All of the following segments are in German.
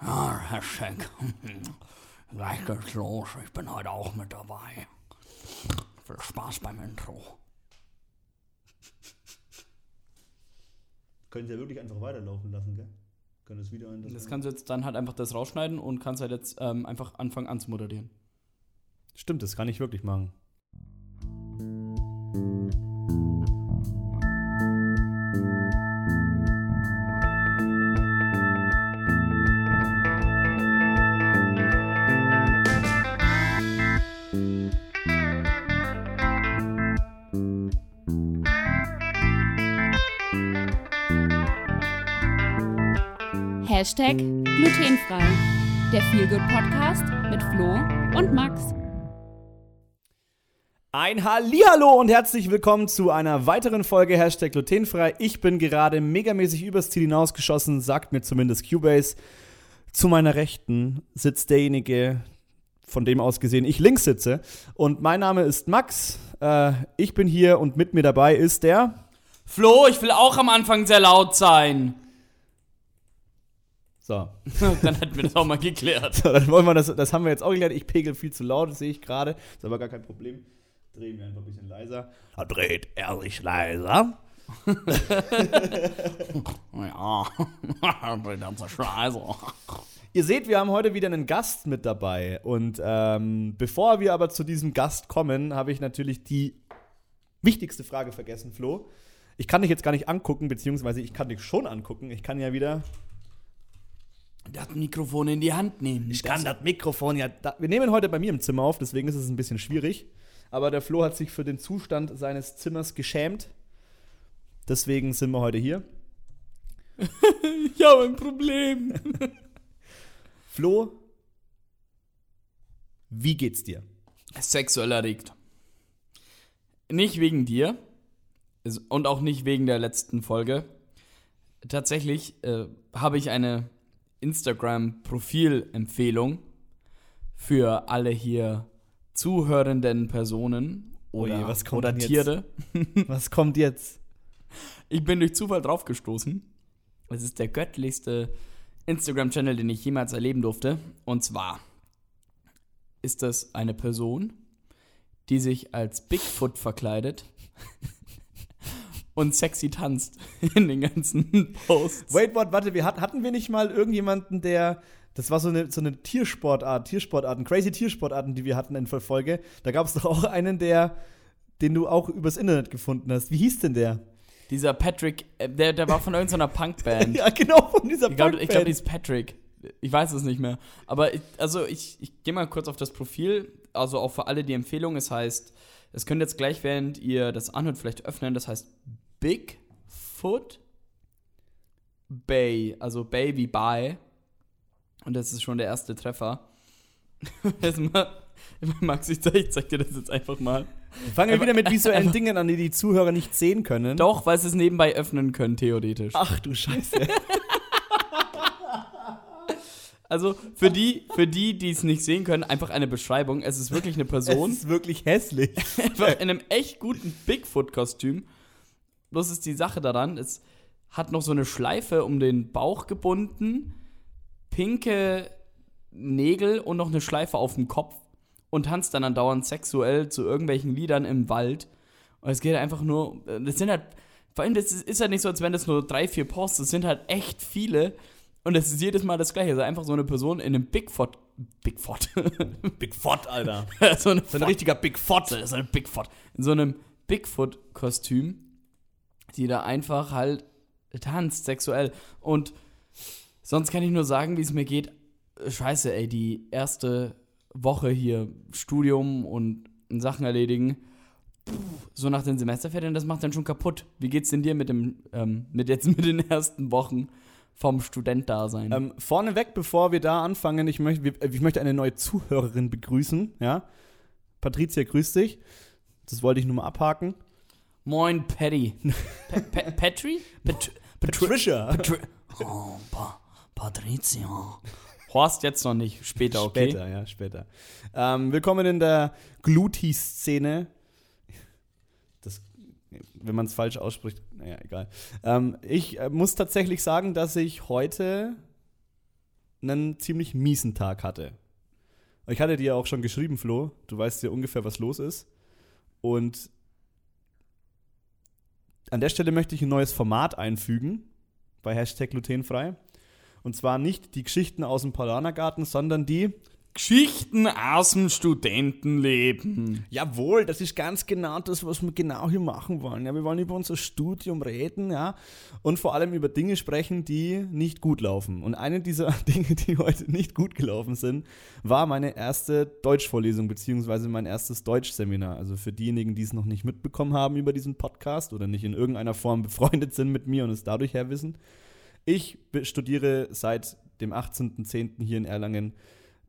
Ja, Herr Schenk. Gleich geht's los. Ich bin heute auch mit dabei. Viel Spaß beim Intro. Können Sie ja wirklich einfach weiterlaufen lassen, gell? Können das Video ein. Das kannst du jetzt dann halt einfach das rausschneiden und kannst halt jetzt ähm, einfach anfangen anzumoderieren. Stimmt, das kann ich wirklich machen. Hashtag glutenfrei. Der Feelgood Podcast mit Flo und Max. Ein Hallihallo und herzlich willkommen zu einer weiteren Folge Hashtag glutenfrei. Ich bin gerade megamäßig übers Ziel hinausgeschossen, sagt mir zumindest Cubase. Zu meiner Rechten sitzt derjenige, von dem aus gesehen ich links sitze. Und mein Name ist Max. Äh, ich bin hier und mit mir dabei ist der. Flo, ich will auch am Anfang sehr laut sein. So, dann hätten wir das auch mal geklärt. so dann wollen wir das, das haben wir jetzt auch geklärt. Ich pegel viel zu laut, das sehe ich gerade. Ist aber gar kein Problem. Drehen wir einfach ein bisschen leiser. Da dreht er sich leiser. Ja, die ganze Scheiße. Ihr seht, wir haben heute wieder einen Gast mit dabei. Und ähm, bevor wir aber zu diesem Gast kommen, habe ich natürlich die wichtigste Frage vergessen, Flo. Ich kann dich jetzt gar nicht angucken, beziehungsweise ich kann dich schon angucken. Ich kann ja wieder. Das Mikrofon in die Hand nehmen. Ich kann das Mikrofon ja. Da, wir nehmen heute bei mir im Zimmer auf, deswegen ist es ein bisschen schwierig. Aber der Flo hat sich für den Zustand seines Zimmers geschämt. Deswegen sind wir heute hier. Ich habe ein Problem. Flo, wie geht's dir? Sexuell erregt. Nicht wegen dir und auch nicht wegen der letzten Folge. Tatsächlich äh, habe ich eine Instagram-Profil-Empfehlung für alle hier zuhörenden Personen oder, Oje, was kommt oder? Tiere. Was kommt jetzt? Ich bin durch Zufall draufgestoßen. Es ist der göttlichste Instagram-Channel, den ich jemals erleben durfte. Und zwar ist das eine Person, die sich als Bigfoot verkleidet und sexy tanzt in den ganzen Posts. Wait, what, warte, wir hat, hatten wir nicht mal irgendjemanden, der. Das war so eine, so eine Tiersportart, Tiersportarten, crazy Tiersportarten, die wir hatten in der Folge. Da gab es doch auch einen, der, den du auch übers Internet gefunden hast. Wie hieß denn der? Dieser Patrick, äh, der, der war von irgendeiner Punkband. Ja, genau, von dieser Ich glaube, ich glaub, Punkband. die ist Patrick. Ich weiß es nicht mehr. Aber ich, also ich, ich gehe mal kurz auf das Profil. Also auch für alle die Empfehlung. Es heißt, es könnt jetzt gleich, während ihr das anhört, vielleicht öffnen. Das heißt Bigfoot Bay. Also wie Bay. Und das ist schon der erste Treffer. Erstmal, Max, ich zeig, ich zeig dir das jetzt einfach mal. Fangen wir wieder mit visuellen Dingen an, die die Zuhörer nicht sehen können. Doch, weil sie es nebenbei öffnen können, theoretisch. Ach du Scheiße. Also für die, für die, die es nicht sehen können, einfach eine Beschreibung. Es ist wirklich eine Es Person, ist wirklich hässlich. einfach in einem echt guten Bigfoot-Kostüm. Bloß ist die Sache daran, es hat noch so eine Schleife um den Bauch gebunden, pinke Nägel und noch eine Schleife auf dem Kopf und tanzt dann andauernd sexuell zu irgendwelchen Liedern im Wald. Und es geht einfach nur, das sind halt, vor allem, das ist halt nicht so, als wären das nur drei, vier Posts, das sind halt echt viele. Und es ist jedes Mal das Gleiche. Es ist einfach so eine Person in einem Bigfoot. Bigfoot. Bigfoot, Alter. so eine So ein richtiger Bigfoot. so eine Bigfoot. In so einem Bigfoot-Kostüm, die da einfach halt tanzt, sexuell. Und sonst kann ich nur sagen, wie es mir geht. Scheiße, ey, die erste Woche hier Studium und Sachen erledigen. So nach den Semesterferien, das macht dann schon kaputt. Wie geht's denn dir mit dem, ähm, mit jetzt mit den ersten Wochen vom Student-Dasein? Ähm, vorneweg, bevor wir da anfangen, ich möchte, wir- ich möchte eine neue Zuhörerin begrüßen. Ja? Patricia, grüß dich. Das wollte ich nur mal abhaken. Moin, Patty. Pa pa Patry? Pat Patri Patricia. Patri Oh, pa Patricia. Horst jetzt noch nicht, später, okay? Später, ja, später. Ähm, willkommen in der Gluti-Szene. Das, wenn man es falsch ausspricht, naja, egal. Ähm, ich äh, muss tatsächlich sagen, dass ich heute einen ziemlich miesen Tag hatte. Ich hatte dir ja auch schon geschrieben, Flo. Du weißt ja ungefähr, was los ist. Und an der Stelle möchte ich ein neues Format einfügen bei Hashtag glutenfrei. Und zwar nicht die Geschichten aus dem Paulanergarten, sondern die Geschichten aus dem Studentenleben. Jawohl, das ist ganz genau das, was wir genau hier machen wollen. Ja, wir wollen über unser Studium reden, ja, und vor allem über Dinge sprechen, die nicht gut laufen. Und eine dieser Dinge, die heute nicht gut gelaufen sind, war meine erste Deutschvorlesung beziehungsweise mein erstes Deutschseminar. Also für diejenigen, die es noch nicht mitbekommen haben über diesen Podcast oder nicht in irgendeiner Form befreundet sind mit mir und es dadurch her wissen. Ich studiere seit dem 18.10. hier in Erlangen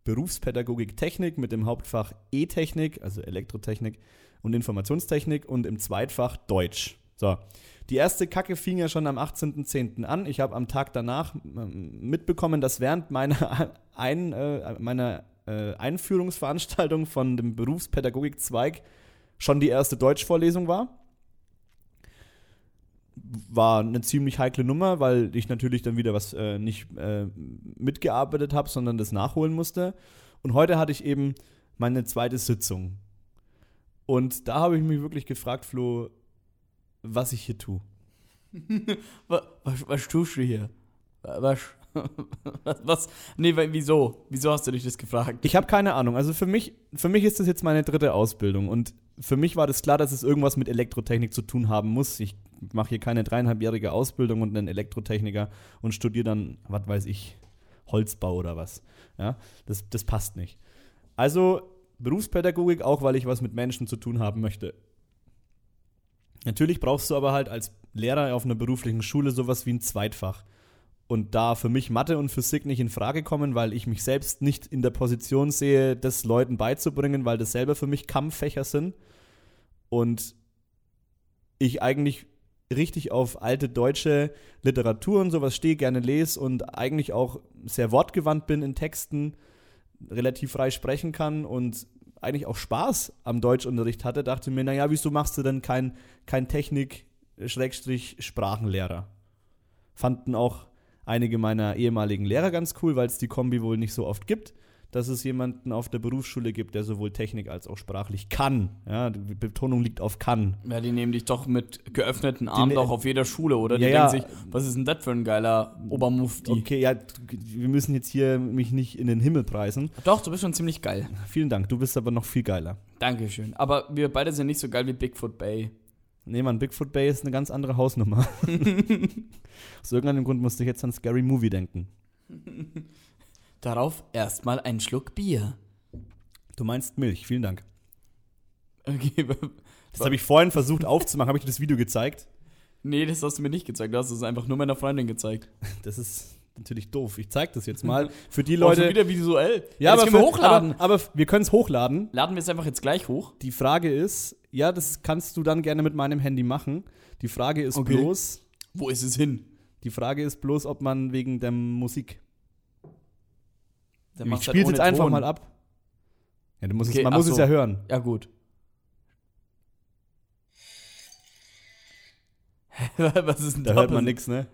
Berufspädagogik Technik mit dem Hauptfach E-Technik, also Elektrotechnik und Informationstechnik und im Zweitfach Deutsch. So. Die erste Kacke fing ja schon am 18.10. an. Ich habe am Tag danach ähm, mitbekommen, dass während meiner, ein, äh, meiner äh, Einführungsveranstaltung von dem Berufspädagogik-Zweig schon die erste Deutschvorlesung war war eine ziemlich heikle Nummer, weil ich natürlich dann wieder was äh, nicht äh, mitgearbeitet habe, sondern das nachholen musste. Und heute hatte ich eben meine zweite Sitzung. Und da habe ich mich wirklich gefragt, Flo, was ich hier tue. was, was, tust du hier? Was, was? Nee, wieso? Wieso hast du dich das gefragt? Ich habe keine Ahnung. Also für mich, für mich ist das jetzt meine dritte Ausbildung. Und für mich war das klar, dass es irgendwas mit Elektrotechnik zu tun haben muss. Ich mache hier keine dreieinhalbjährige Ausbildung und einen Elektrotechniker und studiere dann, was weiß ich, Holzbau oder was. Ja, das, das passt nicht. Also Berufspädagogik, auch weil ich was mit Menschen zu tun haben möchte. Natürlich brauchst du aber halt als Lehrer auf einer beruflichen Schule sowas wie ein Zweitfach. Und da für mich Mathe und Physik nicht in Frage kommen, weil ich mich selbst nicht in der Position sehe, das Leuten beizubringen, weil das selber für mich Kampffächer sind. Und ich eigentlich richtig auf alte deutsche Literatur und sowas stehe, gerne lese und eigentlich auch sehr wortgewandt bin in Texten, relativ frei sprechen kann und eigentlich auch Spaß am Deutschunterricht hatte, dachte mir, naja, wieso machst du denn kein, kein Technik-Sprachenlehrer? Fanden auch einige meiner ehemaligen Lehrer ganz cool, weil es die Kombi wohl nicht so oft gibt dass es jemanden auf der Berufsschule gibt, der sowohl Technik als auch sprachlich kann. Ja, die Betonung liegt auf kann. Ja, die nehmen dich doch mit geöffneten Armen Die- doch auf jeder Schule, oder? Die Ja, ja. denken sich, was ist denn das für ein geiler Obermufti? Okay, ja, wir müssen jetzt hier mich nicht in den Himmel preisen. Doch, du bist schon ziemlich geil. Vielen Dank, du bist aber noch viel geiler. Dankeschön. Aber wir beide sind nicht so geil wie Bigfoot Bay. Nee, Mann, Bigfoot Bay ist eine ganz andere Hausnummer. Aus irgendeinem Grund musste ich jetzt an Scary Movie denken. Darauf erstmal einen Schluck Bier. Du meinst Milch, vielen Dank. Okay. Das habe ich vorhin versucht aufzumachen. Habe ich dir das Video gezeigt? Nee, das hast du mir nicht gezeigt. Du hast es einfach nur meiner Freundin gezeigt. Das ist natürlich doof. Ich zeige das jetzt mal. Für die Leute. Leute. wieder visuell. ja, das aber, wir hochladen. Aber, aber wir können es hochladen. Laden wir es einfach jetzt gleich hoch. Die Frage ist, ja, das kannst du dann gerne mit meinem Handy machen. Die Frage ist Okay. bloß, Wo ist es hin? die Frage ist bloß, ob man wegen der Musik. Der ich halt spiele ohne jetzt einfach Ton. mal ab. Ja, du musst Okay, es, man muss es so. ja hören. Ja, gut. Was ist denn Da hört man nichts, ne?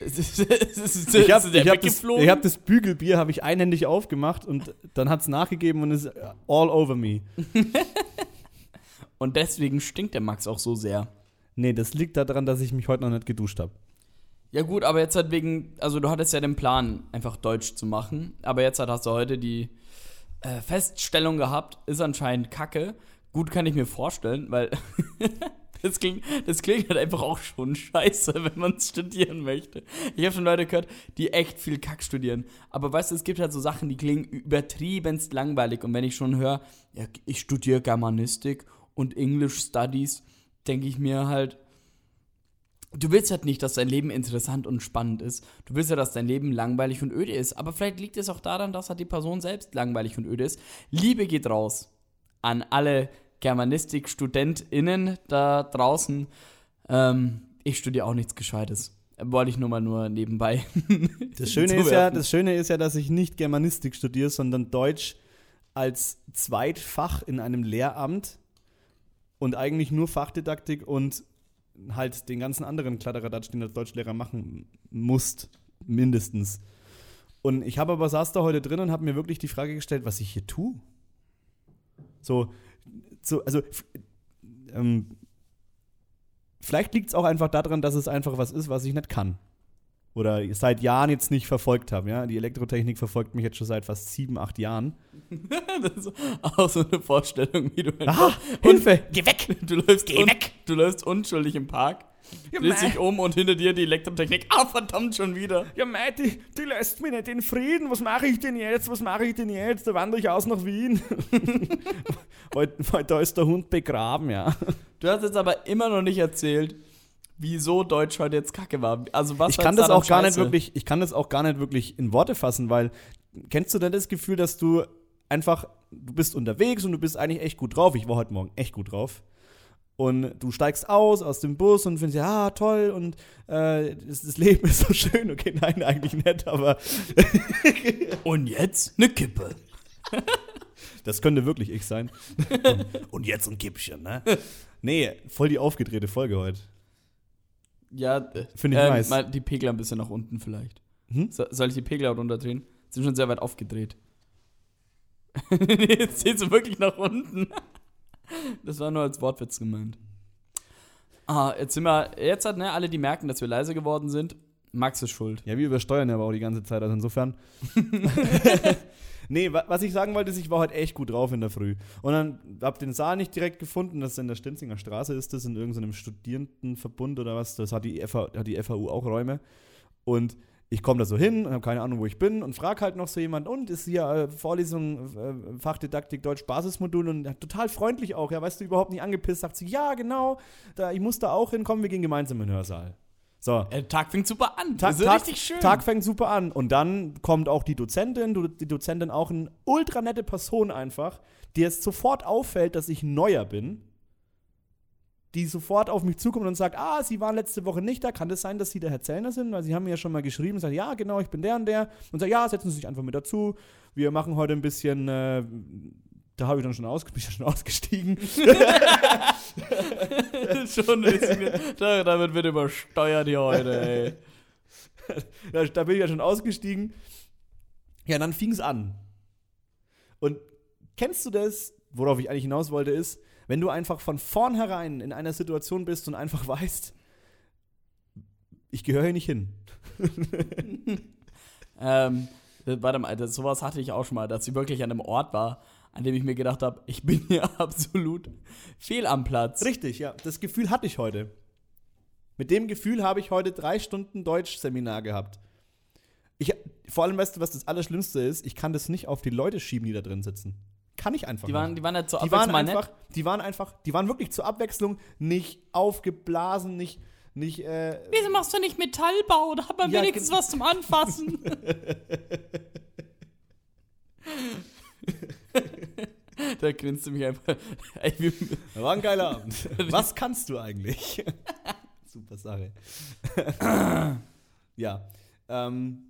Es ist, es ist, Ich habe hab das, ich hab das Bügelbier habe ich einhändig aufgemacht und dann hat es nachgegeben und ist all over me. Und deswegen stinkt der Max auch so sehr. Nee, das liegt daran, dass ich mich heute noch nicht geduscht habe. Ja gut, aber jetzt halt wegen, also du hattest ja den Plan, einfach Deutsch zu machen, aber jetzt hast du heute die äh, Feststellung gehabt, ist anscheinend Kacke. Gut kann ich mir vorstellen, weil das klingt, das klingt halt einfach auch schon scheiße, wenn man es studieren möchte. Ich habe schon Leute gehört, die echt viel Kack studieren. Aber weißt du, es gibt halt so Sachen, die klingen übertriebenst langweilig. Und wenn ich schon höre, ja, ich studiere Germanistik und English Studies, denke ich mir halt, Du willst halt nicht, dass dein Leben interessant und spannend ist. Du willst ja, dass dein Leben langweilig und öde ist. Aber vielleicht liegt es auch daran, dass halt die Person selbst langweilig und öde ist. Liebe geht raus an alle Germanistik-StudentInnen da draußen. Ähm, ich studiere auch nichts Gescheites. Wollte ich nur mal nur nebenbei. Das Schöne, ist ja, das Schöne ist ja, dass ich nicht Germanistik studiere, sondern Deutsch als Zweitfach in einem Lehramt und eigentlich nur Fachdidaktik und halt den ganzen anderen Kladderadatsch, den du als Deutschlehrer machen musst, mindestens. Und ich habe aber saß da heute drin und habe mir wirklich die Frage gestellt, was ich hier tue. So, so also ähm, vielleicht liegt es auch einfach daran, dass es einfach was ist, was ich nicht kann. Oder seit Jahren jetzt nicht verfolgt habe. Ja? Die Elektrotechnik verfolgt mich jetzt schon seit fast sieben, acht Jahren. Das ist auch so eine Vorstellung, wie du Ah, Hilfe! Geh weg! Du läufst, Geh weg! Du läufst unschuldig im Park, drehst dich um und hinter dir die Elektrotechnik. Ah, verdammt, schon wieder. Ja, mei, die, die lässt mich nicht in Frieden. Was mache ich denn jetzt? Was mache ich denn jetzt? Da wandere ich aus nach Wien. weil, weil da ist der Hund begraben, ja. Du hast jetzt aber immer noch nicht erzählt, wieso Deutsch heute jetzt kacke war. Also was ich kann das daran auch gar nicht wirklich, ich kann das auch gar nicht wirklich in Worte fassen, weil kennst du denn das Gefühl, dass du einfach, du bist unterwegs und du bist eigentlich echt gut drauf. Ich war heute Morgen echt gut drauf. Und du steigst aus aus dem Bus und findest, ja, ah, toll und äh, das, das Leben ist so schön. Okay, nein, eigentlich nicht, aber Und jetzt eine Kippe. das könnte wirklich ich sein. und jetzt ein Kippchen, ne? Nee, voll die aufgedrehte Folge heute. Ja, Finde ich ähm, nice. Mal die Pegel ein bisschen nach unten vielleicht. Hm? So, soll ich die Pegel auch runterdrehen? Sind schon sehr weit aufgedreht. jetzt zählst du wirklich nach unten. Das war nur als Wortwitz gemeint. Ah, jetzt sind wir, jetzt hat, ne, alle, die merken, dass wir leise geworden sind, Max ist schuld. Ja, wir übersteuern ja aber auch die ganze Zeit, also insofern. nee, wa- was ich sagen wollte, ist, ich war heute echt gut drauf in der Früh. Und dann hab den Saal nicht direkt gefunden, das ist in der Stinzinger Straße ist, das in irgendeinem Studierendenverbund oder was, das hat die, FH, hat die FAU auch Räume. Und ich komme da so hin habe keine Ahnung, wo ich bin und frage halt noch so jemand, und ist hier äh, Vorlesung, äh, Fachdidaktik, Deutsch Basismodul und ja, total freundlich auch, ja, weißt du, überhaupt nicht angepisst, sagt sie, ja, genau, da, ich muss da auch hinkommen, wir gehen gemeinsam in den Hörsaal. So, Der Tag fängt super an. Tag, das ist Tag, richtig schön. Tag fängt super an. Und dann kommt auch die Dozentin, die Dozentin auch eine ultra nette Person einfach, die es sofort auffällt, dass ich neuer bin. Die sofort auf mich zukommt und sagt, ah, Sie waren letzte Woche nicht da, kann das sein, dass Sie der Herr Zellner sind? Weil Sie haben mir ja schon mal geschrieben, sagt, ja, genau, ich bin der und der. Und sagt, ja, setzen Sie sich einfach mit dazu. Wir machen heute ein bisschen, äh, da habe ich dann schon, aus, bin ich dann schon ausgestiegen. schon ein bisschen, da- damit wird übersteuert hier heute, ey. Ja, da bin ich ja schon ausgestiegen. Ja, dann fing es an. Und kennst du das, worauf ich eigentlich hinaus wollte, ist, wenn du einfach von vornherein in einer Situation bist und einfach weißt, ich gehöre hier nicht hin. Ähm, warte mal, das, sowas hatte ich auch schon mal, dass ich wirklich an einem Ort war, an dem ich mir gedacht habe, ich bin hier absolut fehl am Platz. Richtig, ja. Das Gefühl hatte ich heute. Mit dem Gefühl habe ich heute drei Stunden Deutsch-Seminar gehabt. Ich, vor allem, weißt du, was das Allerschlimmste ist? Ich kann das nicht auf die Leute schieben, die da drin sitzen. Kann ich einfach Die nicht. waren, die waren so die waren abwechselnd mal einfach, die waren einfach, die waren wirklich zur Abwechslung nicht aufgeblasen, nicht, nicht, äh, Wieso machst du nicht Metallbau? Da hat man Ja, wenigstens was zum Anfassen. da grinst du mich einfach. War ein geiler Abend. Was kannst du eigentlich? Super Sache. ja. Ähm,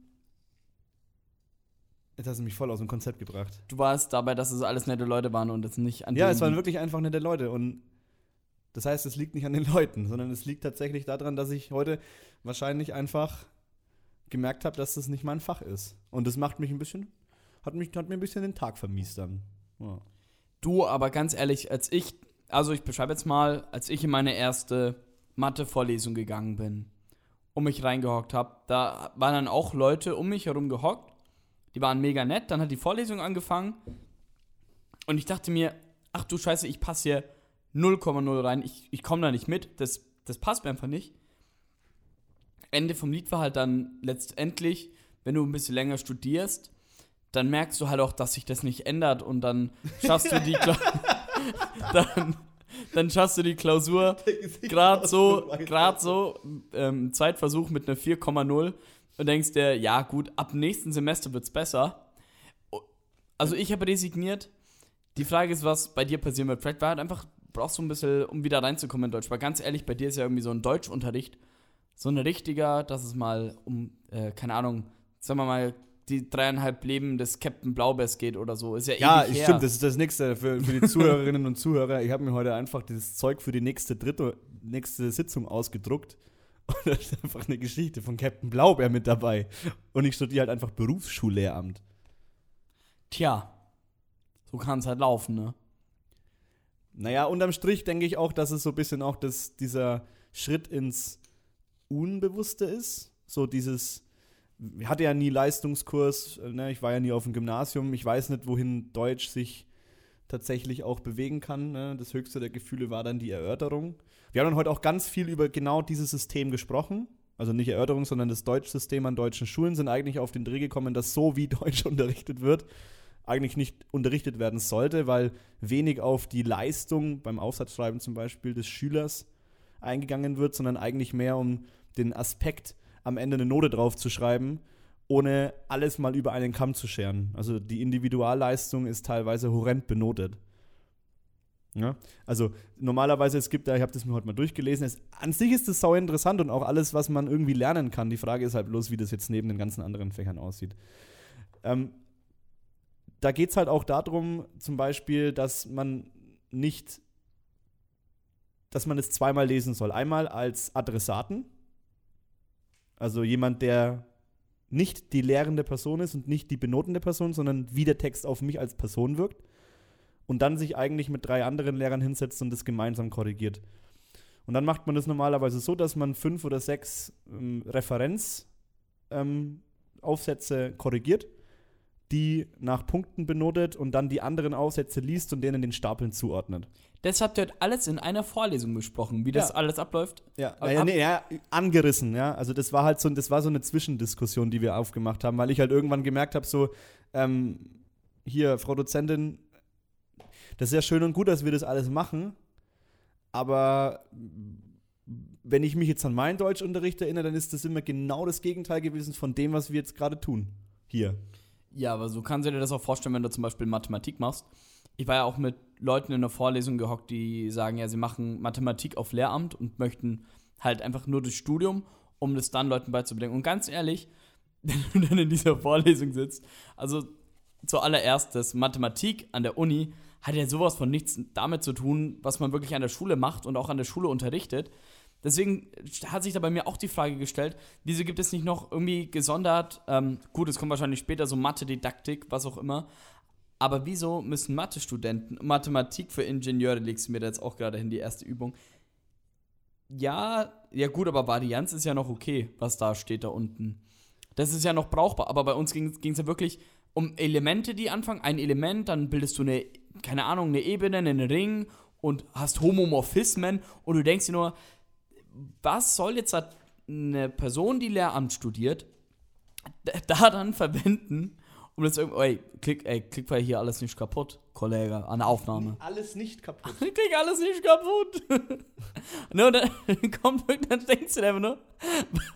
jetzt hast du mich voll aus dem Konzept gebracht. du warst dabei, dass es alles nette Leute waren und es nicht an Ja, es waren wirklich einfach nette Leute und das heißt, es liegt nicht an den Leuten, sondern es liegt tatsächlich daran, dass ich heute wahrscheinlich einfach gemerkt habe, dass das nicht mein Fach ist. Und das macht mich ein bisschen, hat, mich, hat mir ein bisschen den Tag vermiest dann. Ja. Du, aber ganz ehrlich, als ich, also ich beschreibe jetzt mal, als ich in meine erste Mathe-Vorlesung gegangen bin und mich reingehockt habe, da waren dann auch Leute um mich herum gehockt, die waren mega nett, dann hat die Vorlesung angefangen. Und ich dachte mir, ach du Scheiße, ich passe hier 0,0 rein, ich, ich komme da nicht mit, das, das passt mir einfach nicht. Ende vom Lied war halt dann letztendlich, wenn du ein bisschen länger studierst, dann merkst du halt auch, dass sich das nicht ändert und dann schaffst du die Kla dann, dann schaffst du die Klausur gerade so, gerade so, ähm, Zweitversuch mit einer 4,0 und denkst dir, ja gut, ab nächsten Semester wird's besser. O- Also ich habe resigniert. Die Frage ist, was bei dir passieren wird. Vielleicht war halt einfach, brauchst du ein bisschen, um wieder reinzukommen in Deutsch. Weil ganz ehrlich, bei dir ist ja irgendwie so ein Deutschunterricht, so ein richtiger, dass es mal um, äh, keine Ahnung, sagen wir mal, die dreieinhalb Leben des Captain Blaubeers geht oder so. Ist ja, Ja, ewig her. stimmt, das ist das Nächste für, für die Zuhörerinnen und Zuhörer. Ich habe mir heute einfach dieses Zeug für die nächste dritte, nächste Sitzung ausgedruckt Und da ist einfach eine Geschichte von Captain Blaubeer mit dabei. Und ich studiere halt einfach Berufsschullehramt. Tja, so kann es halt laufen, ne? Naja, unterm Strich denke ich auch, dass es so ein bisschen auch das, dieser Schritt ins Unbewusste ist. So dieses, ich hatte ja nie Leistungskurs, ne? ich war ja nie auf dem Gymnasium, ich weiß nicht, wohin Deutsch sich tatsächlich auch bewegen kann. Ne? Das höchste der Gefühle war dann die Erörterung. Wir haben dann heute auch ganz viel über genau dieses System gesprochen. Also nicht Erörterung, sondern das Deutschsystem an deutschen Schulen sind eigentlich auf den Dreh gekommen, dass so wie Deutsch unterrichtet wird, eigentlich nicht unterrichtet werden sollte, weil wenig auf die Leistung beim Aufsatzschreiben zum Beispiel des Schülers eingegangen wird, sondern eigentlich mehr um den Aspekt, am Ende eine Note drauf zu schreiben, ohne alles mal über einen Kamm zu scheren. Also die Individualleistung ist teilweise horrend benotet. Ja, also normalerweise, es gibt da, ich habe das mir heute mal durchgelesen, es, an sich ist es sau interessant und auch alles, was man irgendwie lernen kann. Die Frage ist halt bloß, wie das jetzt neben den ganzen anderen Fächern aussieht. Ähm, da geht es halt auch darum, zum Beispiel, dass man nicht, dass man es zweimal lesen soll. Einmal als Adressaten, also jemand, der nicht die lehrende Person ist und nicht die benotende Person, sondern wie der Text auf mich als Person wirkt. Und dann sich eigentlich mit drei anderen Lehrern hinsetzt und das gemeinsam korrigiert. Und dann macht man das normalerweise so, dass man fünf oder sechs ähm, Referenzaufsätze ähm, korrigiert die nach Punkten benotet und dann die anderen Aufsätze liest und denen den Stapeln zuordnet. Das habt ihr heute alles in einer Vorlesung besprochen, wie das Ja. alles abläuft. Ja, naja, nee, ja, angerissen, ja. Also das war halt so, das war so eine Zwischendiskussion, die wir aufgemacht haben, weil ich halt irgendwann gemerkt habe, so, ähm, hier, Frau Dozentin, das ist ja schön und gut, dass wir das alles machen, aber wenn ich mich jetzt an meinen Deutschunterricht erinnere, dann ist das immer genau das Gegenteil gewesen von dem, was wir jetzt gerade tun. Hier. Ja, aber so kannst du dir das auch vorstellen, wenn du zum Beispiel Mathematik machst. Ich war ja auch mit Leuten in der Vorlesung gehockt, die sagen, ja, sie machen Mathematik auf Lehramt und möchten halt einfach nur das Studium, um das dann Leuten beizubringen. Und ganz ehrlich, wenn du dann in dieser Vorlesung sitzt, also zuallererst, das Mathematik an der Uni hat ja sowas von nichts damit zu tun, was man wirklich an der Schule macht und auch an der Schule unterrichtet. Deswegen hat sich da bei mir auch die Frage gestellt, wieso gibt es nicht noch irgendwie gesondert, ähm, gut, es kommt wahrscheinlich später so Mathe-Didaktik, was auch immer, aber wieso müssen Mathe-Studenten, Mathematik für Ingenieure, legst du mir da jetzt auch gerade hin, die erste Übung, ja, ja gut, aber Varianz ist ja noch okay, was da steht da unten. Das ist ja noch brauchbar, aber bei uns ging es ja wirklich um Elemente, die anfangen. Ein Element, dann bildest du eine, keine Ahnung, eine Ebene, einen Ring und hast Homomorphismen und du denkst dir nur, was soll jetzt eine Person, die Lehramt studiert, da dann verwenden, um das irgendwie, ey, klick, ey, klick mal hier alles nicht kaputt, Kollege, an der Aufnahme. Alles nicht kaputt. Krieg alles nicht kaputt. ne, und dann kommt dann denkst du dir einfach nur,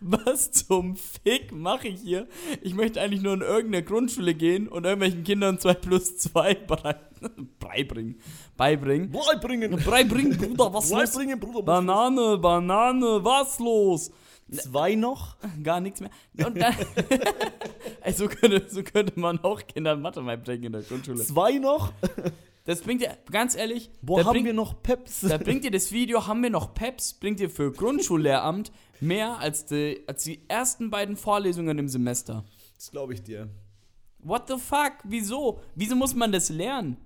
was zum Fick mache ich hier? Ich möchte eigentlich nur in irgendeine Grundschule gehen und irgendwelchen Kindern 2 plus 2 beibringen. Beibringen. Beibringen! Beibringen, Bruder, was los? Beibringen, Bruder! Banane, Banane, was los? Zwei noch? Gar nichts mehr. Und dann, Ey, so, könnte, so könnte man auch Kindern Mathe beibringen in der Grundschule. Zwei noch? Das bringt dir, ganz ehrlich, Boah, da haben bringt, wir noch Peps? da bringt dir das Video, haben wir noch Peps, bringt dir für Grundschullehramt mehr als die, als die ersten beiden Vorlesungen im Semester. Das glaube ich dir. What the fuck? Wieso? Wieso muss man das lernen?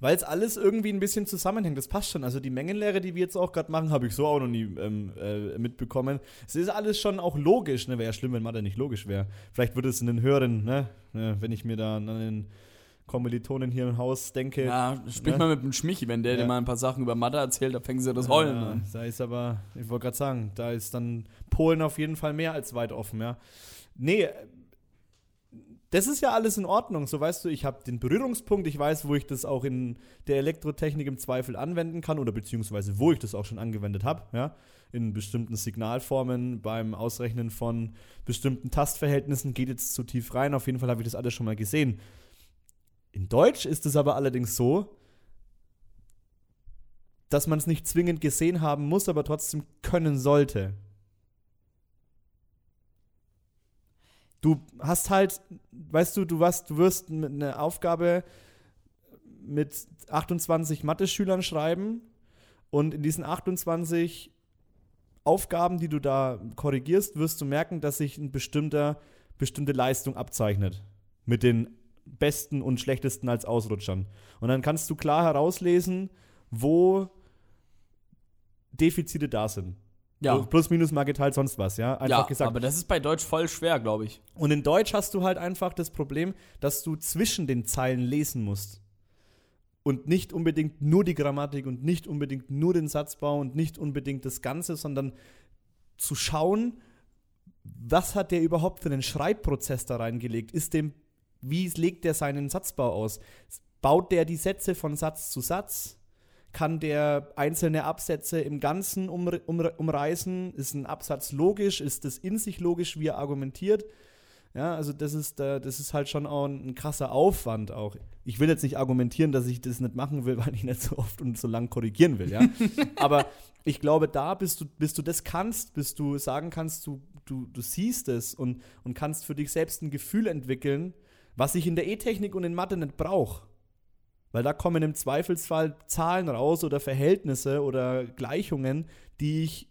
Weil es alles irgendwie ein bisschen zusammenhängt. Das passt schon. Also die Mengenlehre, die wir jetzt auch gerade machen, habe ich so auch noch nie ähm, äh, mitbekommen. Es ist alles schon auch logisch. Ne? Wäre ja schlimm, wenn Mathe nicht logisch wäre. Vielleicht würde es in den höheren, ne? ne? wenn ich mir da an den Kommilitonen hier im Haus denke. Ja, sprich Ne? mal mit dem Schmichi, wenn der Ja. dir mal ein paar Sachen über Mathe erzählt, da fängen sie das Heulen Ja, an. Da ist aber, ich wollte gerade sagen, da ist dann Polen auf jeden Fall mehr als weit offen, ja. Nee, das ist ja alles in Ordnung. So weißt du, ich habe den Berührungspunkt, ich weiß, wo ich das auch in der Elektrotechnik im Zweifel anwenden kann oder beziehungsweise wo ich das auch schon angewendet habe, ja. In bestimmten Signalformen, beim Ausrechnen von bestimmten Tastverhältnissen, geht jetzt zu tief rein. Auf jeden Fall habe ich das alles schon mal gesehen. In Deutsch ist es aber allerdings so, dass man es nicht zwingend gesehen haben muss, aber trotzdem können sollte. Du hast halt, weißt du, du, warst, du wirst mit eine Aufgabe mit 28 Mathe-Schülern schreiben und in diesen 28 Aufgaben, die du da korrigierst, wirst du merken, dass sich eine bestimmte, bestimmte Leistung abzeichnet. Mit den besten und schlechtesten als Ausrutschern. Und dann kannst du klar herauslesen, wo Defizite da sind. Ja. Plus, minus mal geteilt, sonst was, ja. Einfach ja, gesagt. aber das ist bei Deutsch voll schwer, glaube ich. Und in Deutsch hast du halt einfach das Problem, dass du zwischen den Zeilen lesen musst. Und nicht unbedingt nur die Grammatik und nicht unbedingt nur den Satzbau und nicht unbedingt das Ganze, sondern zu schauen, was hat der überhaupt für einen Schreibprozess da reingelegt? Ist dem, wie legt der seinen Satzbau aus? Baut der die Sätze von Satz zu Satz? Kann der einzelne Absätze im Ganzen um, um, umreißen? Ist ein Absatz logisch? Ist das in sich logisch, wie er argumentiert? Ja, also das ist, äh, das ist halt schon auch ein, ein krasser Aufwand auch. Ich will jetzt nicht argumentieren, dass ich das nicht machen will, weil ich nicht so oft und so lang korrigieren will, ja. Aber ich glaube, da, bis du, bis du das kannst, bis du sagen kannst, du, du, du siehst es und, und kannst für dich selbst ein Gefühl entwickeln, was ich in der E-Technik und in Mathe nicht brauche. Weil da kommen im Zweifelsfall Zahlen raus oder Verhältnisse oder Gleichungen, die ich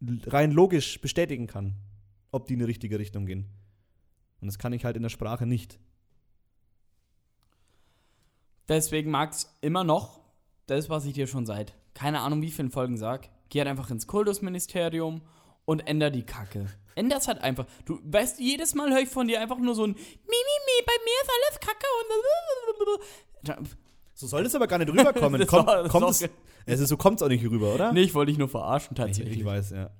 rein logisch bestätigen kann, ob die in die richtige Richtung gehen. Und das kann ich halt in der Sprache nicht. Deswegen mag's immer noch, das, was ich dir schon seit keine Ahnung wie vielen Folgen sag, geh halt einfach ins Kultusministerium und änder die Kacke. Änder's halt einfach. Du weißt, jedes Mal höre ich von dir einfach nur so ein Mi, mi, mi, bei mir ist alles Kacke und So soll es aber gar nicht rüberkommen. Das kommt, war- kommt es, also so kommt es auch nicht rüber, oder? Nee, ich wollte dich nur verarschen Ich, tatsächlich. ich weiß, ja.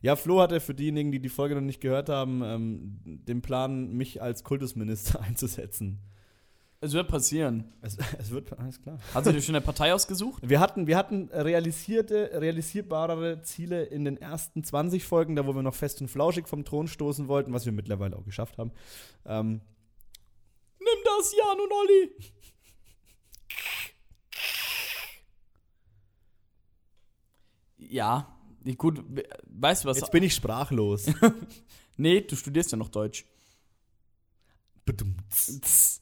Ja, Flo hatte für diejenigen, die die Folge noch nicht gehört haben, ähm, den Plan, mich als Kultusminister einzusetzen. Es wird passieren. Es, es wird, alles klar. Hast du dir schon eine Partei ausgesucht? Wir hatten, wir hatten realisierte, realisierbarere Ziele in den ersten 20 Folgen, da wo wir noch fest und flauschig vom Thron stoßen wollten, was wir mittlerweile auch geschafft haben. Ähm, Nimm das, Jan und Olli. Ja, gut, weißt du was? jetzt bin ich sprachlos. nee, du studierst ja noch Deutsch. Bedumts.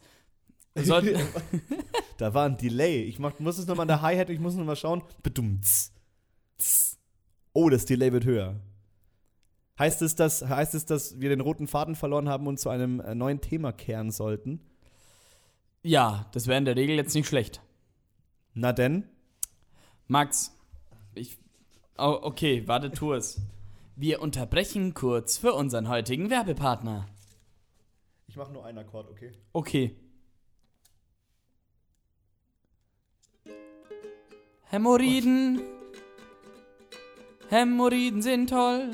Sollten- da war ein Delay. Ich mach, muss es nochmal an der Hi-Hat, ich muss nochmal schauen. Bedumts. Oh, das Delay wird höher. Heißt es, dass, heißt es, dass wir den roten Faden verloren haben und zu einem äh, neuen Thema kehren sollten? ja, das wäre in der Regel jetzt nicht schlecht. Na denn? Max, ich. Oh, okay, warte, tu es. Wir unterbrechen kurz für unseren heutigen Werbepartner. Ich mache nur einen Akkord, okay? Okay. Hämorrhoiden. Hämorrhoiden sind toll.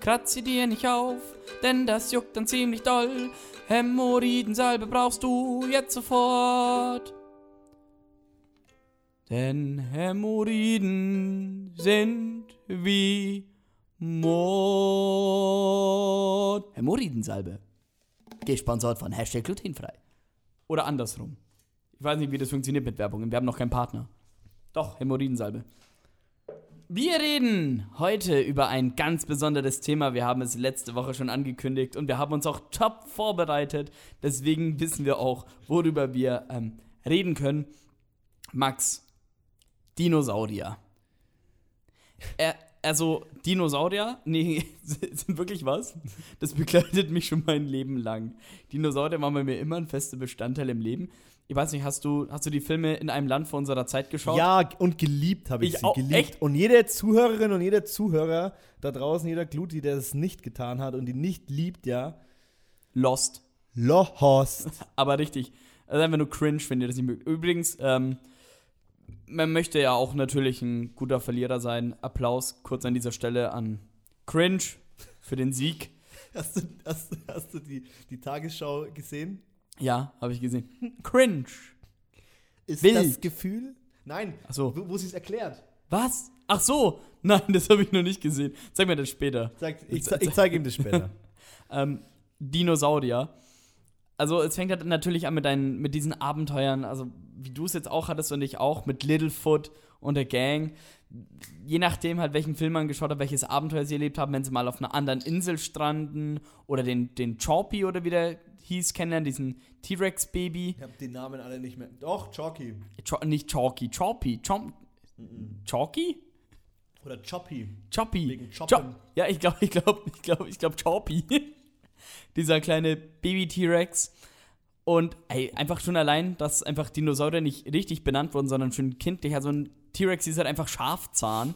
Kratz sie dir nicht auf, denn das juckt dann ziemlich doll. Hämorrhoidensalbe brauchst du jetzt sofort. Denn Hämorrhoiden sind wie Mord. Hämorrhoidensalbe. Gesponsert von Hashtag glutenfrei. Oder andersrum. Ich weiß nicht, wie das funktioniert mit Werbung. Wir haben noch keinen Partner. Doch, Hämorrhoidensalbe. Wir reden heute über ein ganz besonderes Thema. Wir haben es letzte Woche schon angekündigt und wir haben uns auch top vorbereitet. Deswegen wissen wir auch, worüber wir ähm, reden können. Max, Dinosaurier. Er, also, Dinosaurier, nee, sind wirklich was? Das begleitet mich schon mein Leben lang. Dinosaurier waren bei mir immer ein fester Bestandteil im Leben. Ich weiß nicht, hast du, hast du die Filme in einem Land vor unserer Zeit geschaut? Ja, und geliebt habe ich, Ich sie. auch, geliebt. echt? Und jede Zuhörerin und jeder Zuhörer da draußen, jeder Gluti, der es nicht getan hat und die nicht liebt, ja, Lost. Lohost. Aber richtig. Also einfach nur cringe, wenn ihr das nicht mögt. Übrigens, ähm, man möchte ja auch natürlich ein guter Verlierer sein. Applaus kurz an dieser Stelle an Cringe für den Sieg. Hast du, hast, hast du die, die Tagesschau gesehen? Ja, habe ich gesehen. Cringe. Ist Wild. das Gefühl? Nein, Ach so. wo, wo sie es erklärt. Was? Ach so. Nein, das habe ich noch nicht gesehen. Zeig mir das später. Sagt, ich, ze- ich zeige ihm das später. Ähm, Dinosaurier. Also es fängt halt natürlich an mit, deinen, mit diesen Abenteuern, also wie du es jetzt auch hattest und ich auch, mit Littlefoot und der Gang. Je nachdem halt, welchen Film man geschaut hat, welches Abenteuer sie erlebt haben, wenn sie mal auf einer anderen Insel stranden oder den, den Chorpy oder wie der hieß kennenlernen, diesen T-Rex-Baby. ich habe den Namen alle nicht mehr. Doch, Chalky. Cho nicht Chalky, Chorpy. Chom Chalky? Oder Choppy. Choppy. Wegen Choppen. Chop. Ja, ich glaube, ich glaube, ich glaube, ich glaube Choppy. Dieser kleine Baby-T-Rex. Und ey, einfach schon allein, dass einfach Dinosaurier nicht richtig benannt wurden, sondern schon kindlich. Also ein T-Rex ist halt einfach Schafzahn.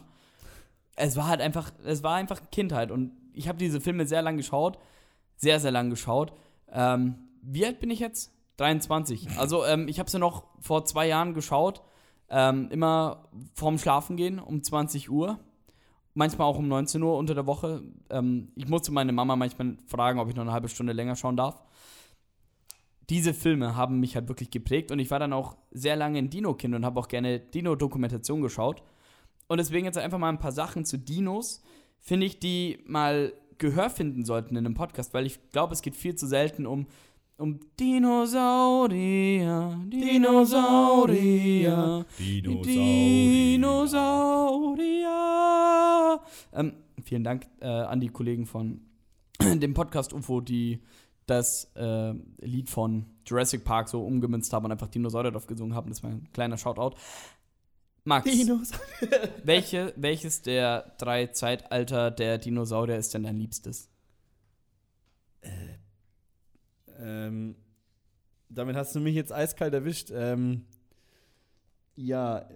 Es war halt einfach, es war einfach Kindheit. Und ich habe diese Filme sehr lang geschaut. Sehr, sehr lang geschaut. Ähm, wie alt bin ich jetzt? 23. Also ähm, ich habe sie noch vor zwei Jahren geschaut. Ähm, immer vorm Schlafengehen um 20 Uhr. Manchmal auch um 19 Uhr unter der Woche. Ähm, ich musste meine Mama manchmal fragen, ob ich noch eine halbe Stunde länger schauen darf. Diese Filme haben mich halt wirklich geprägt und ich war dann auch sehr lange ein Dino-Kind und habe auch gerne Dino-Dokumentation geschaut. Und deswegen jetzt einfach mal ein paar Sachen zu Dinos, finde ich, die mal Gehör finden sollten in einem Podcast, weil ich glaube, es geht viel zu selten um, um Dinosaurier, Dinosaurier, Dinosaurier. Ähm, vielen Dank äh, an die Kollegen von dem Podcast UFO, die das äh, Lied von Jurassic Park so umgemünzt haben und einfach Dinosaurier drauf gesungen haben. Das war ein kleiner Shoutout. Max, welche, welches der drei Zeitalter der Dinosaurier ist denn dein liebstes? Ähm, damit hast du mich jetzt eiskalt erwischt. Ähm, ja,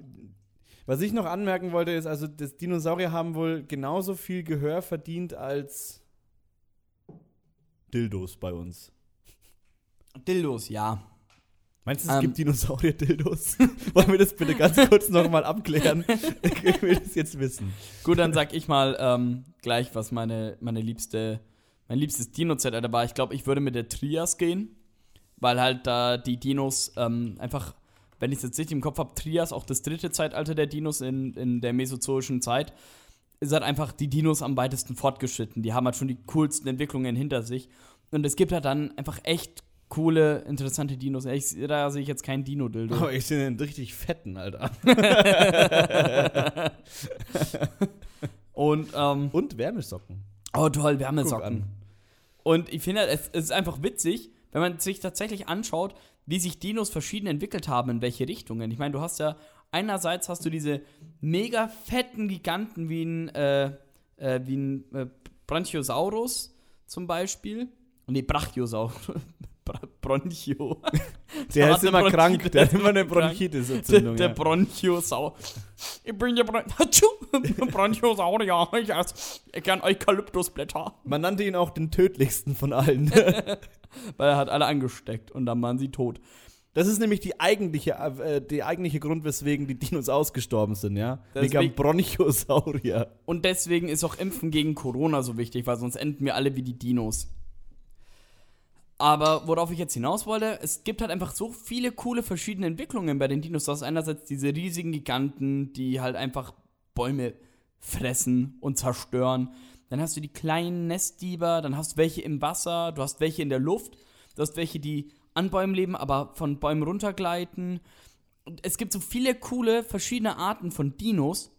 was ich noch anmerken wollte, ist, also das Dinosaurier haben wohl genauso viel Gehör verdient als Dildos bei uns. Dildos, ja. Meinst du, es Ähm. gibt Dinosaurier-Dildos? Wollen wir das bitte ganz kurz nochmal abklären? ich will das jetzt wissen. Gut, dann sag ich mal ähm, gleich, was meine, meine liebste, mein liebstes Dino-Zeitalter war. Ich glaube, ich würde mit der Trias gehen, weil halt da die Dinos ähm, einfach, wenn ich es jetzt richtig im Kopf habe, Trias, auch das dritte Zeitalter der Dinos in, in der mesozoischen Zeit, ist halt einfach die Dinos am weitesten fortgeschritten. Die haben halt schon die coolsten Entwicklungen hinter sich. Und es gibt halt dann einfach echt coole, interessante Dinos. Ich, da sehe ich jetzt kein Dino-Dildo. Aber ich sehe einen richtig fetten, Alter. Und, ähm, Und Wärmesocken. oh toll, Wärmesocken. Und ich finde, es, es ist einfach witzig, wenn man sich tatsächlich anschaut, wie sich Dinos verschieden entwickelt haben, in welche Richtungen. Ich meine, du hast ja, einerseits hast du diese mega fetten Giganten wie ein, äh, äh, wie ein äh, Bronchiosaurus zum Beispiel. Nee, Brachiosaurus. Bronchio. Der hat ist immer krank. Der hat immer eine krank. Der, Bronchitis-Entzündung. der ja. Bronchiosaurus. Ich bin der Bron! Bronchiosaurier. Ich esse gern Eukalyptusblätter. Man nannte ihn auch den tödlichsten von allen. Weil er hat alle angesteckt und dann waren sie tot. Das ist nämlich die eigentliche, äh, die eigentliche Grund, weswegen die Dinos ausgestorben sind, ja? Deswegen- Wegen Bronchosaurier. Und deswegen ist auch Impfen gegen Corona so wichtig, weil sonst enden wir alle wie die Dinos. Aber worauf ich jetzt hinaus wollte, es gibt halt einfach so viele coole verschiedene Entwicklungen bei den Dinos. Du hast einerseits diese riesigen Giganten, die halt einfach Bäume fressen und zerstören. Dann hast du die kleinen Nestdieber, dann hast du welche im Wasser, du hast welche in der Luft, du hast welche, die an Bäumen leben, aber von Bäumen runtergleiten. Und es gibt so viele coole verschiedene Arten von Dinos.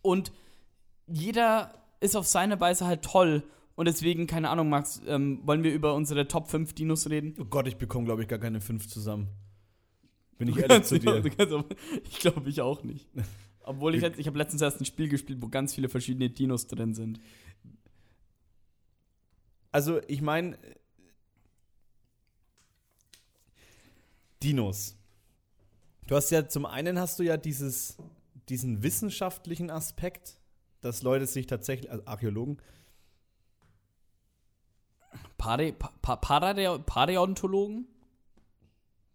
Und jeder ist auf seine Weise halt toll. Und deswegen, keine Ahnung, Max, ähm, wollen wir über unsere Top 5 Dinos reden? Oh Gott, ich bekomme, glaube ich, gar keine fünf zusammen. Bin ich ehrlich zu dir. Auch- ich glaube ich auch nicht. Obwohl ich, ich habe letztens erst ein Spiel gespielt, wo ganz viele verschiedene Dinos drin sind. Also, ich meine, Dinos. Du hast ja, zum einen hast du ja dieses, diesen wissenschaftlichen Aspekt, dass Leute sich tatsächlich, also Archäologen, Pare, pa, pa, Parade, Paräontologen?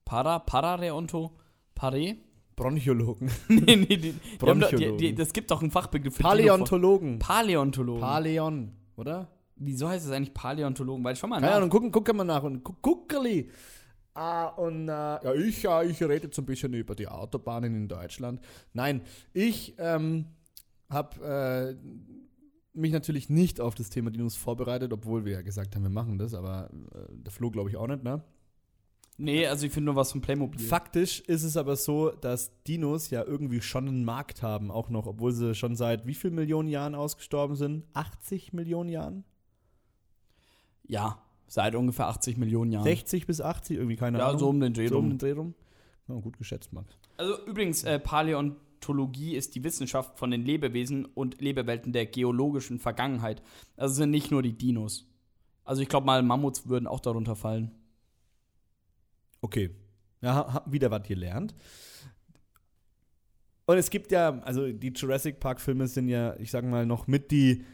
Para, Parareonto? Pare? Bronchologen, nee, nee, haben doch, die, Bronchologen. die, das gibt doch einen Fachbegriff für Paläontologen. Paläontologen. Paleon, oder? Wieso heißt es eigentlich Paläontologen? Weil schau mal Keine nach. Ahnung, gucken, gucken wir nach. Und gu- Guckerli. Ah, und äh, ja, ich, ja, ich rede jetzt ein bisschen über die Autobahnen in Deutschland. Nein, ich ähm, habe äh, mich natürlich nicht auf das Thema Dinos vorbereitet, obwohl wir ja gesagt haben, wir machen das, aber äh, der Flo glaube ich auch nicht, ne? Nee, also ich finde nur was von Playmobil. Faktisch ist es aber so, dass Dinos ja irgendwie schon einen Markt haben, auch noch, obwohl sie schon seit wie vielen Millionen Jahren ausgestorben sind? 80 Millionen Jahren? Ja, seit ungefähr 80 Millionen Jahren. 60 bis 80, irgendwie keine ja, Ahnung. so um den Dreh so um rum. den Dreh rum. Ja, gut geschätzt, Max. Also übrigens, äh, Paläontologie ist die Wissenschaft von den Lebewesen und Lebewelten der geologischen Vergangenheit. Also sind nicht nur die Dinos. Also ich glaube mal, Mammuts würden auch darunter fallen. Okay. Ja, ha- hab wieder was gelernt. Und es gibt ja, also die Jurassic Park-Filme sind ja, ich sag mal, noch mit die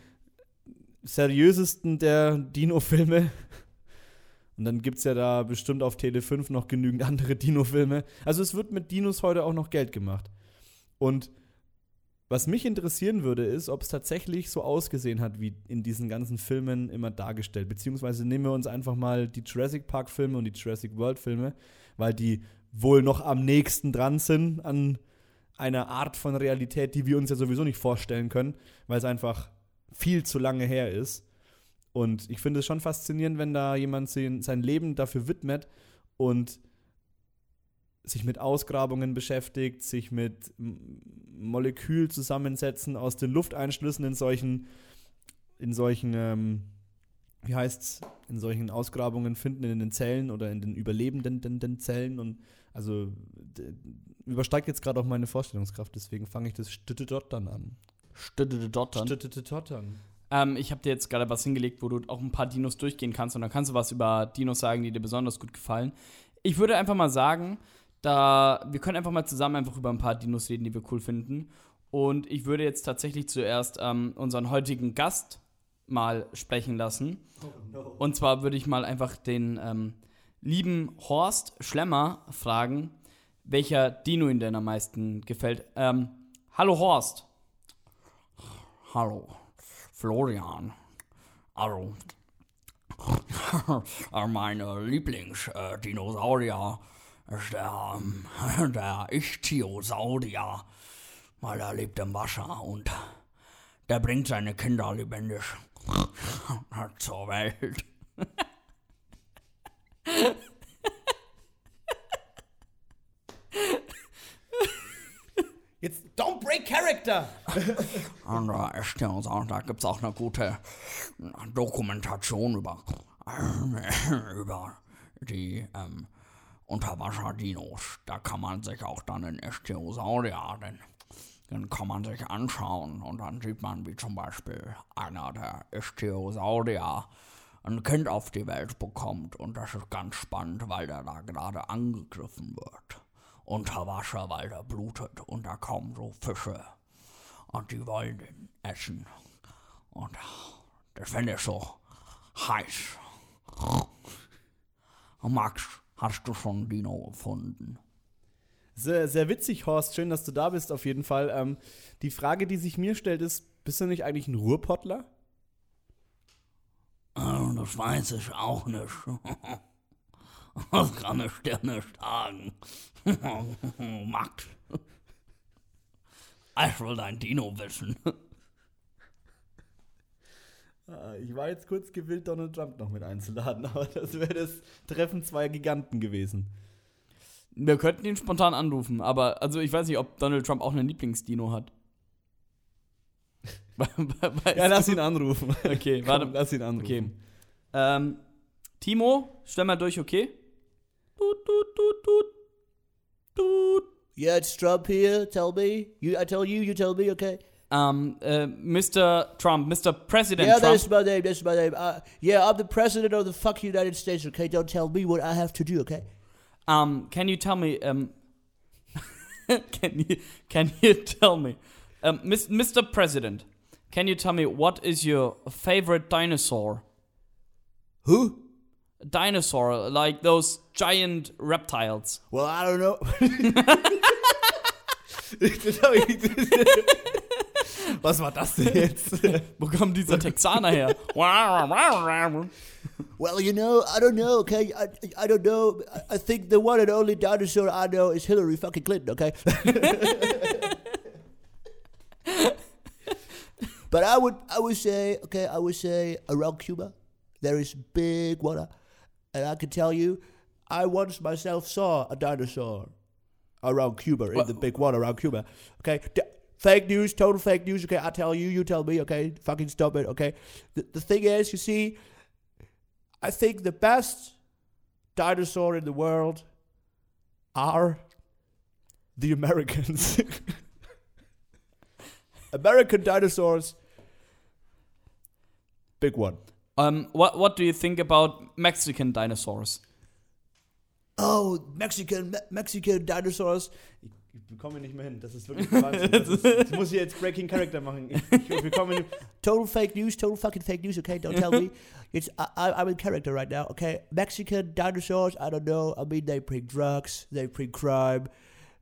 seriösesten der Dino-Filme. Und dann gibt es ja da bestimmt auf Tele 5 noch genügend andere Dino-Filme. Also es wird mit Dinos heute auch noch Geld gemacht. Und was mich interessieren würde, ist, ob es tatsächlich so ausgesehen hat, wie in diesen ganzen Filmen immer dargestellt. Beziehungsweise nehmen wir uns einfach mal die Jurassic Park-Filme und die Jurassic World-Filme, weil die wohl noch am nächsten dran sind an einer Art von Realität, die wir uns ja sowieso nicht vorstellen können, weil es einfach viel zu lange her ist. Und ich finde es schon faszinierend, wenn da jemand sein Leben dafür widmet und sich mit Ausgrabungen beschäftigt, sich mit Molekülzusammensätzen aus den Lufteinschlüssen in solchen, in solchen, ähm, wie heißt's, in solchen Ausgrabungen finden in den Zellen oder in den überlebenden den, den Zellen und also übersteigt jetzt gerade auch meine Vorstellungskraft, deswegen fange ich das Stüttedottern an. Dottern. Stüttedottern. Ähm, ich habe dir jetzt gerade was hingelegt, wo du auch ein paar Dinos durchgehen kannst und dann kannst du was über Dinos sagen, die dir besonders gut gefallen. Ich würde einfach mal sagen, da wir können einfach mal zusammen einfach über ein paar Dinos reden, die wir cool finden. Und ich würde jetzt tatsächlich zuerst ähm, unseren heutigen Gast mal sprechen lassen. Und zwar würde ich mal einfach den ähm, lieben Horst Schlemmer fragen, welcher Dino ihm denn am meisten gefällt. Ähm, hallo Horst. Hallo, Florian. Also, äh, mein äh, Lieblingsdinosaurier ist der, der Ichthyosaurier, weil er lebt im Wasser und der bringt seine Kinder lebendig zur Welt. Jetzt don't break character! Und äh, Ichthyosaurier, da gibt es auch eine gute Dokumentation über, über die ähm, Unterwasser-Dinos. Da kann man sich auch dann den Ichthyosaurier, den, den kann man sich anschauen und dann sieht man, wie zum Beispiel einer der Ichthyosaurier ein Kind auf die Welt bekommt und das ist ganz spannend, weil der da gerade angegriffen wird. Unter Wasser, weil der blutet und da kommen so Fische und die wollen den essen. Und das finde ich so heiß. Max, hast du schon Dino gefunden? Sehr, sehr witzig, Horst. Schön, dass du da bist, auf jeden Fall. Ähm, die Frage, die sich mir stellt, ist: Bist du nicht eigentlich ein Ruhrpottler? Äh, Das weiß ich auch nicht. Das kann ich dir nicht sagen. Max. Ich will dein Dino wissen. Ah, Ich war jetzt kurz gewillt, Donald Trump noch mit einzuladen, aber das wäre das Treffen zweier Giganten gewesen. Wir könnten ihn spontan anrufen, aber also ich weiß nicht, ob Donald Trump auch einen Lieblingsdino hat. Ja, lass ihn anrufen. Okay, Komm, warte. lass ihn anrufen. Okay. Ähm, Timo, stell mal durch, okay? Tut, tut, tut, tut. Tut. Yeah, it's Trump here. Tell me. You, I tell you. You tell me. Okay. Ähm, äh, Mr. Trump, Mr. President yeah, Trump. that's my name. That's my name. Uh, yeah, I'm the president of the fuck United States. Okay, don't tell me what I have to do. Okay. Um, can you tell me, um, can you, can you tell me, um, Mr. President, can you tell me what is your favorite dinosaur? Who? Dinosaur, like those giant reptiles. Well, I don't know. Was war das denn jetzt? Wo kommt dieser Texaner her? well, you know, I don't know. Okay, I, I don't know. I, I think the one and only dinosaur I know is Hillary fucking Clinton. Okay. but I would, I would say, okay, I would say around Cuba, there is big water, and I can tell you, I once myself saw a dinosaur around Cuba in the big water around Cuba. Okay. D- Fake news, total fake news. Okay, I tell you, you tell me. Okay, fucking stop it. Okay. The, the thing is, you see, I think the best dinosaur in the world are the Americans. American dinosaurs. Big one. Um, what, what do you think about Mexican dinosaurs? Oh, Mexican, Me Mexican dinosaurs. Ich bekomme nicht mehr hin. Das ist wirklich Wahnsinn. Das ist, ich muss hier jetzt Breaking Character machen. Ich, ich bekomme nicht. Total fake news, total fucking fake news, okay? Don't tell me. It's I, I, I'm in character right now, okay? Mexican dinosaurs, I don't know. I mean, they bring drugs, they bring crime,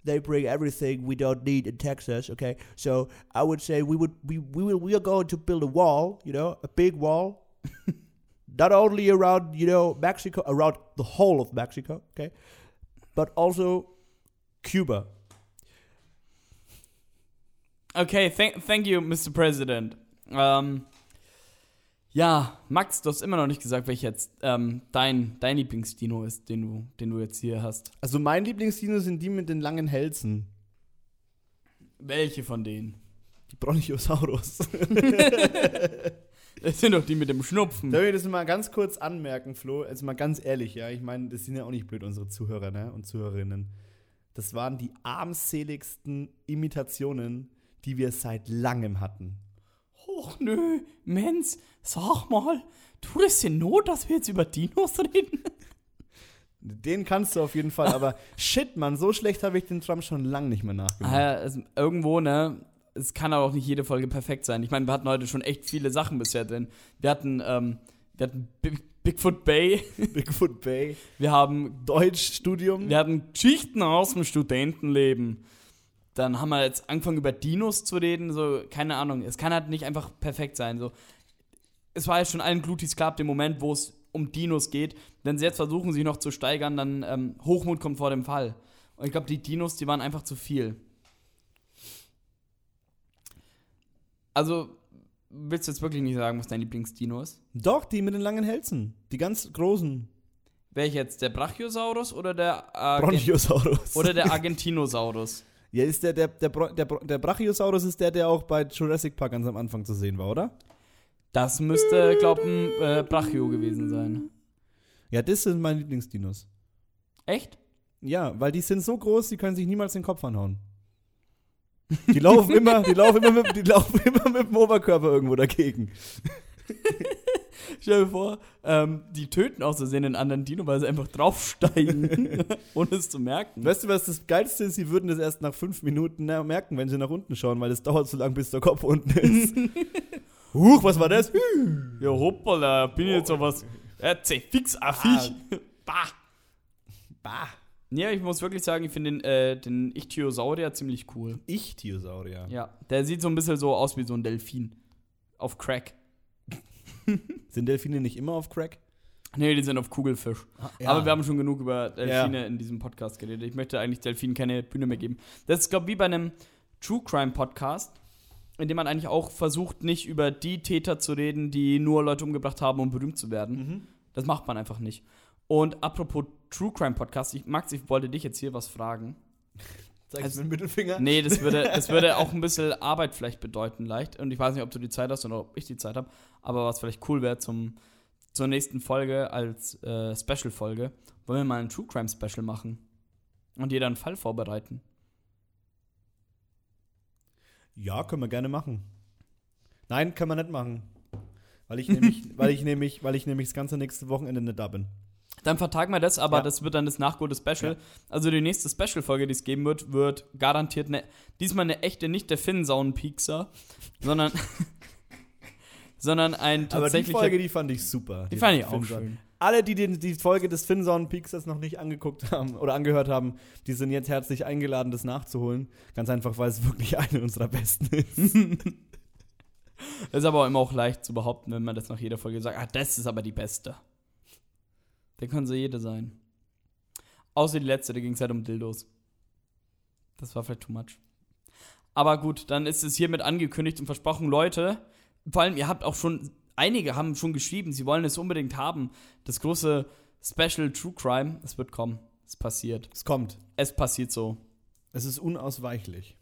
they bring everything we don't need in Texas, okay? So I would say we would we we will we are going to build a wall, you know, a big wall, not only around you know Mexico, around the whole of Mexico, okay, but also Cuba. Okay, thank, thank you, Mr. President. Ähm, ja, Max, du hast immer noch nicht gesagt, welcher jetzt ähm, dein, dein Lieblingsdino ist, den du, den du jetzt hier hast. Also mein Lieblingsdino sind die mit den langen Hälsen. Welche von denen? Die Bronchiosaurus. Das sind doch die mit dem Schnupfen. Darf ich das mal ganz kurz anmerken, Flo? Also mal ganz ehrlich, ja. Ich meine, das sind ja auch nicht blöd, unsere Zuhörer ne? und Zuhörerinnen. Das waren die armseligsten Imitationen, die wir seit langem hatten. Och nö, Mensch, sag mal, tut es dir Not, dass wir jetzt über Dinos reden? Den kannst du auf jeden Fall, aber shit, Mann, so schlecht habe ich den Trump schon lange nicht mehr nachgemacht. Es, irgendwo, ne? Es kann aber auch nicht jede Folge perfekt sein. Ich meine, wir hatten heute schon echt viele Sachen bisher drin. Wir hatten, ähm, wir hatten Big, Bigfoot Bay, Bigfoot Bay, wir haben, Deutschstudium. wir hatten Geschichten aus dem Studentenleben. Dann haben wir jetzt angefangen über Dinos zu reden, so, keine Ahnung. Es kann halt nicht einfach perfekt sein. So. Es war ja schon allen Glutis klar, ab dem Moment, wo es um Dinos geht. Wenn sie jetzt versuchen, sich noch zu steigern, dann ähm, Hochmut kommt vor dem Fall. Und ich glaube, die Dinos, die waren einfach zu viel. Also, willst du jetzt wirklich nicht sagen, was dein Lieblingsdino ist? Doch, die mit den langen Hälsen. Die ganz großen. Welcher jetzt? Der Brachiosaurus oder der, Argen Bronchiosaurus. oder der Argentinosaurus? Ja, ist der, der, der, der, der Brachiosaurus ist der, der auch bei Jurassic Park ganz am Anfang zu sehen war, oder? Das müsste, glaub ein äh, Brachio gewesen sein. Ja, das sind meine Lieblingsdinos. Echt? Ja, weil die sind so groß, die können sich niemals den Kopf anhauen. Die laufen immer, die laufen immer mit, die laufen immer mit dem Oberkörper irgendwo dagegen. Stell dir vor, ähm, die töten aus Versehen den anderen Dino, weil sie einfach draufsteigen, ohne es zu merken. Weißt du, was das Geilste ist? Sie würden das erst nach fünf Minuten merken, wenn sie nach unten schauen, weil es dauert so lange, bis der Kopf unten ist. Huch, was war das? Ja, hoppala, bin ich jetzt so was. Ja, fix, ah, Viech. Bah. Bah. Ja, ich muss wirklich sagen, ich finde den, äh, den Ichthyosaurier ziemlich cool. Ich, Theosaurier. Ja, der sieht so ein bisschen so aus wie so ein Delfin. Auf Crack. Sind Delfine nicht immer auf Crack? Nee, die sind auf Kugelfisch. ja. Aber wir haben schon genug über Delfine in diesem Podcast geredet. Ich möchte eigentlich Delfinen keine Bühne mehr geben. Das ist, glaube ich, wie bei einem True Crime Podcast, in dem man eigentlich auch versucht, nicht über die Täter zu reden, die nur Leute umgebracht haben, um berühmt zu werden. Mhm. Das macht man einfach nicht. Und apropos True Crime Podcast, ich, Max, ich wollte dich jetzt hier was fragen. Zeigst Also- du den Mittelfinger? Nee, das würde, das würde auch ein bisschen Arbeit vielleicht bedeuten, leicht. Und ich weiß nicht, ob du die Zeit hast oder ob ich die Zeit habe. Aber was vielleicht cool wäre zum, zur nächsten Folge als äh, Special-Folge, wollen wir mal ein True Crime Special machen. Und jeder einen Fall vorbereiten. Ja, können wir gerne machen. Nein, können wir nicht machen. Weil ich nämlich, weil ich nämlich, weil ich nämlich das ganze nächste Wochenende nicht da bin. Dann vertagen wir das, aber Ja. das wird dann das nachgeholte Special. Also die nächste Special-Folge, die es geben wird, wird garantiert eine, diesmal eine echte, nicht der Finnsauen-Piekser, sondern, sondern ein Aber die tatsächlicher. Folge, die fand ich super. die fand ich auch Finson. schön. Alle, die den, die Folge des Finson Peaks noch nicht angeguckt haben oder angehört haben, die sind jetzt herzlich eingeladen, das nachzuholen. Ganz einfach, weil es wirklich eine unserer besten ist. Das ist aber immer auch leicht zu behaupten, wenn man das nach jeder Folge sagt, ah, das ist aber die beste. Dann können sie jede sein. Außer die letzte, da ging es halt um Dildos. Das war vielleicht too much. Aber gut, dann ist es hiermit angekündigt und versprochen, Leute, vor allem, ihr habt auch schon, einige haben schon geschrieben, sie wollen es unbedingt haben. Das große Special True Crime, es wird kommen. Es passiert. Es kommt. Es passiert so. Es ist unausweichlich.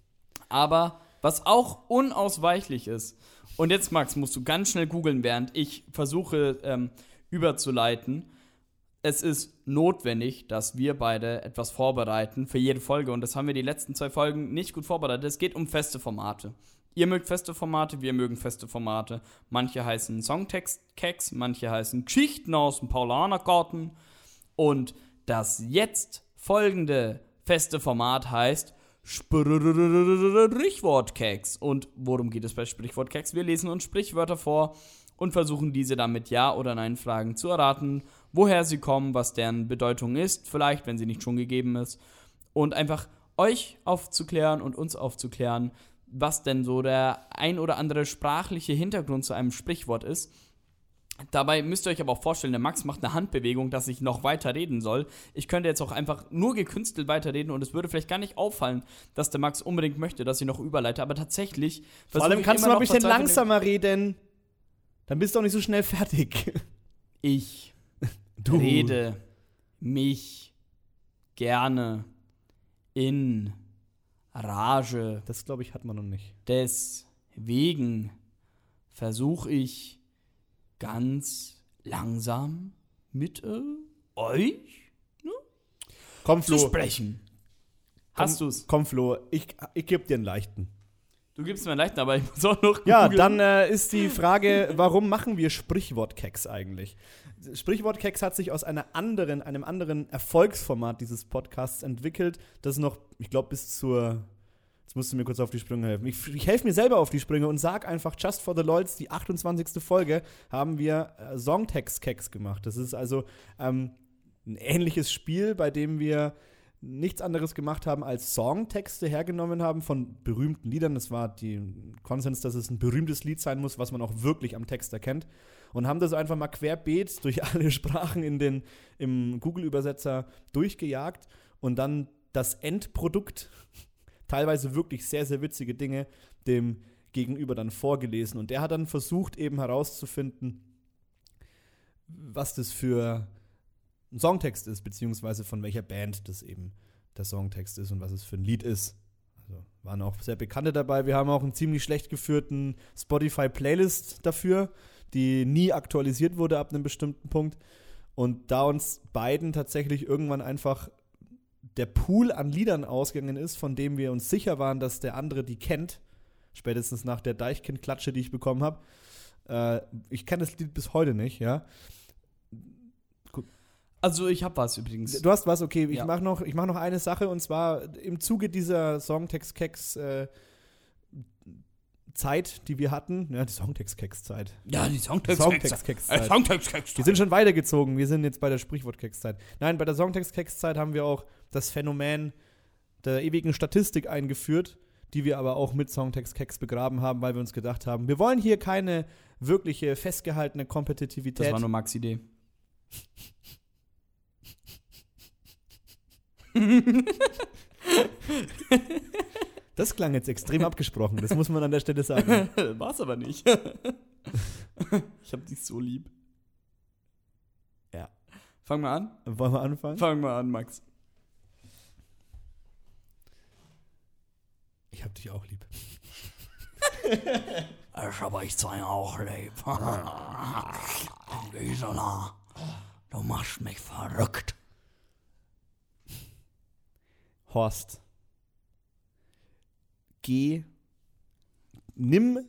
Aber was auch unausweichlich ist, und jetzt, Max, musst du ganz schnell googeln, während ich versuche ähm, überzuleiten. es ist notwendig, dass wir beide etwas vorbereiten für jede Folge. Und das haben wir die letzten zwei Folgen nicht gut vorbereitet. Es geht um feste Formate. Ihr mögt feste Formate, wir mögen feste Formate. Manche heißen Songtext-Keks, manche heißen Geschichten aus dem Paulanergarten. Und das jetzt folgende feste Format heißt Sprichwortkeks. Und worum geht es bei Sprichwortkeks? Wir lesen uns Sprichwörter vor und versuchen diese dann mit Ja- oder Nein-Fragen zu erraten, woher sie kommen, was deren Bedeutung ist, vielleicht, wenn sie nicht schon gegeben ist. Und einfach euch aufzuklären und uns aufzuklären, was denn so der ein oder andere sprachliche Hintergrund zu einem Sprichwort ist. Dabei müsst ihr euch aber auch vorstellen, der Max macht eine Handbewegung, dass ich noch weiter reden soll. Ich könnte jetzt auch einfach nur gekünstelt weiterreden und es würde vielleicht gar nicht auffallen, dass der Max unbedingt möchte, dass ich noch überleite. Aber tatsächlich. Vor allem kannst du mal ein bisschen langsamer reden. Dann bist du auch nicht so schnell fertig. Ich rede mich gerne in Rage. Das, glaube ich, hat man noch nicht. Deswegen versuche ich ganz langsam mit äh, euch Komm, zu Flo. sprechen. Hast du's? Komm, Flo. Ich, ich gebe dir einen leichten. Du gibst mir einen leichten, aber ich muss auch noch Ja, googeln. dann äh, ist die Frage, warum machen wir Sprichwortkeks eigentlich? Sprichwortkeks hat sich aus einer anderen, einem anderen Erfolgsformat dieses Podcasts entwickelt, das noch, ich glaube, bis zur. Jetzt musst du mir kurz auf die Sprünge helfen. Ich, ich helfe mir selber auf die Sprünge und sag einfach, Just for the Lols, die 28. Folge, haben wir äh, Songtext-Keks gemacht. Das ist also ähm, ein ähnliches Spiel, bei dem wir nichts anderes gemacht haben, als Songtexte hergenommen haben von berühmten Liedern. Das war die Konsens, dass es ein berühmtes Lied sein muss, was man auch wirklich am Text erkennt. Und haben das einfach mal querbeet durch alle Sprachen in den, im Google-Übersetzer durchgejagt und dann das Endprodukt, teilweise wirklich sehr, sehr witzige Dinge, dem Gegenüber dann vorgelesen. Und der hat dann versucht, eben herauszufinden, was das für ein Songtext ist, beziehungsweise von welcher Band das eben der Songtext ist und was es für ein Lied ist. Also waren auch sehr Bekannte dabei. Wir haben auch einen ziemlich schlecht geführten Spotify-Playlist dafür, die nie aktualisiert wurde ab einem bestimmten Punkt. Und da uns beiden tatsächlich irgendwann einfach der Pool an Liedern ausgegangen ist, von dem wir uns sicher waren, dass der andere die kennt, spätestens nach der Deichkind-Klatsche, die ich bekommen habe. Äh, ich kenne das Lied bis heute nicht, ja. Also, ich hab was übrigens. Du hast was, okay. Ich Ja. mache noch, ich mach noch eine Sache und zwar im Zuge dieser Songtext-Keks äh, Zeit, die wir hatten, ja, die Songtext-Keks-Zeit. Ja, die Songtext. Songtext-Keks-Zeit. Songtext. Wir sind schon weitergezogen. Wir sind jetzt bei der Sprichwort-Keks-Zeit. Nein, bei der Songtext-Keks-Zeit haben wir auch das Phänomen der ewigen Statistik eingeführt, die wir aber auch mit Songtext-Keks begraben haben, weil wir uns gedacht haben, wir wollen hier keine wirkliche festgehaltene Kompetitivität. Das war nur Max Idee. Das klang jetzt extrem abgesprochen, das muss man an der Stelle sagen. War's aber nicht. ich hab dich so lieb. Ja. Fang mal an. Wollen wir anfangen? Fang mal an, Max. Ich hab dich auch lieb. Ich hab euch zwei auch lieb. Gisela, du machst mich verrückt. Horst. Geh. Nimm,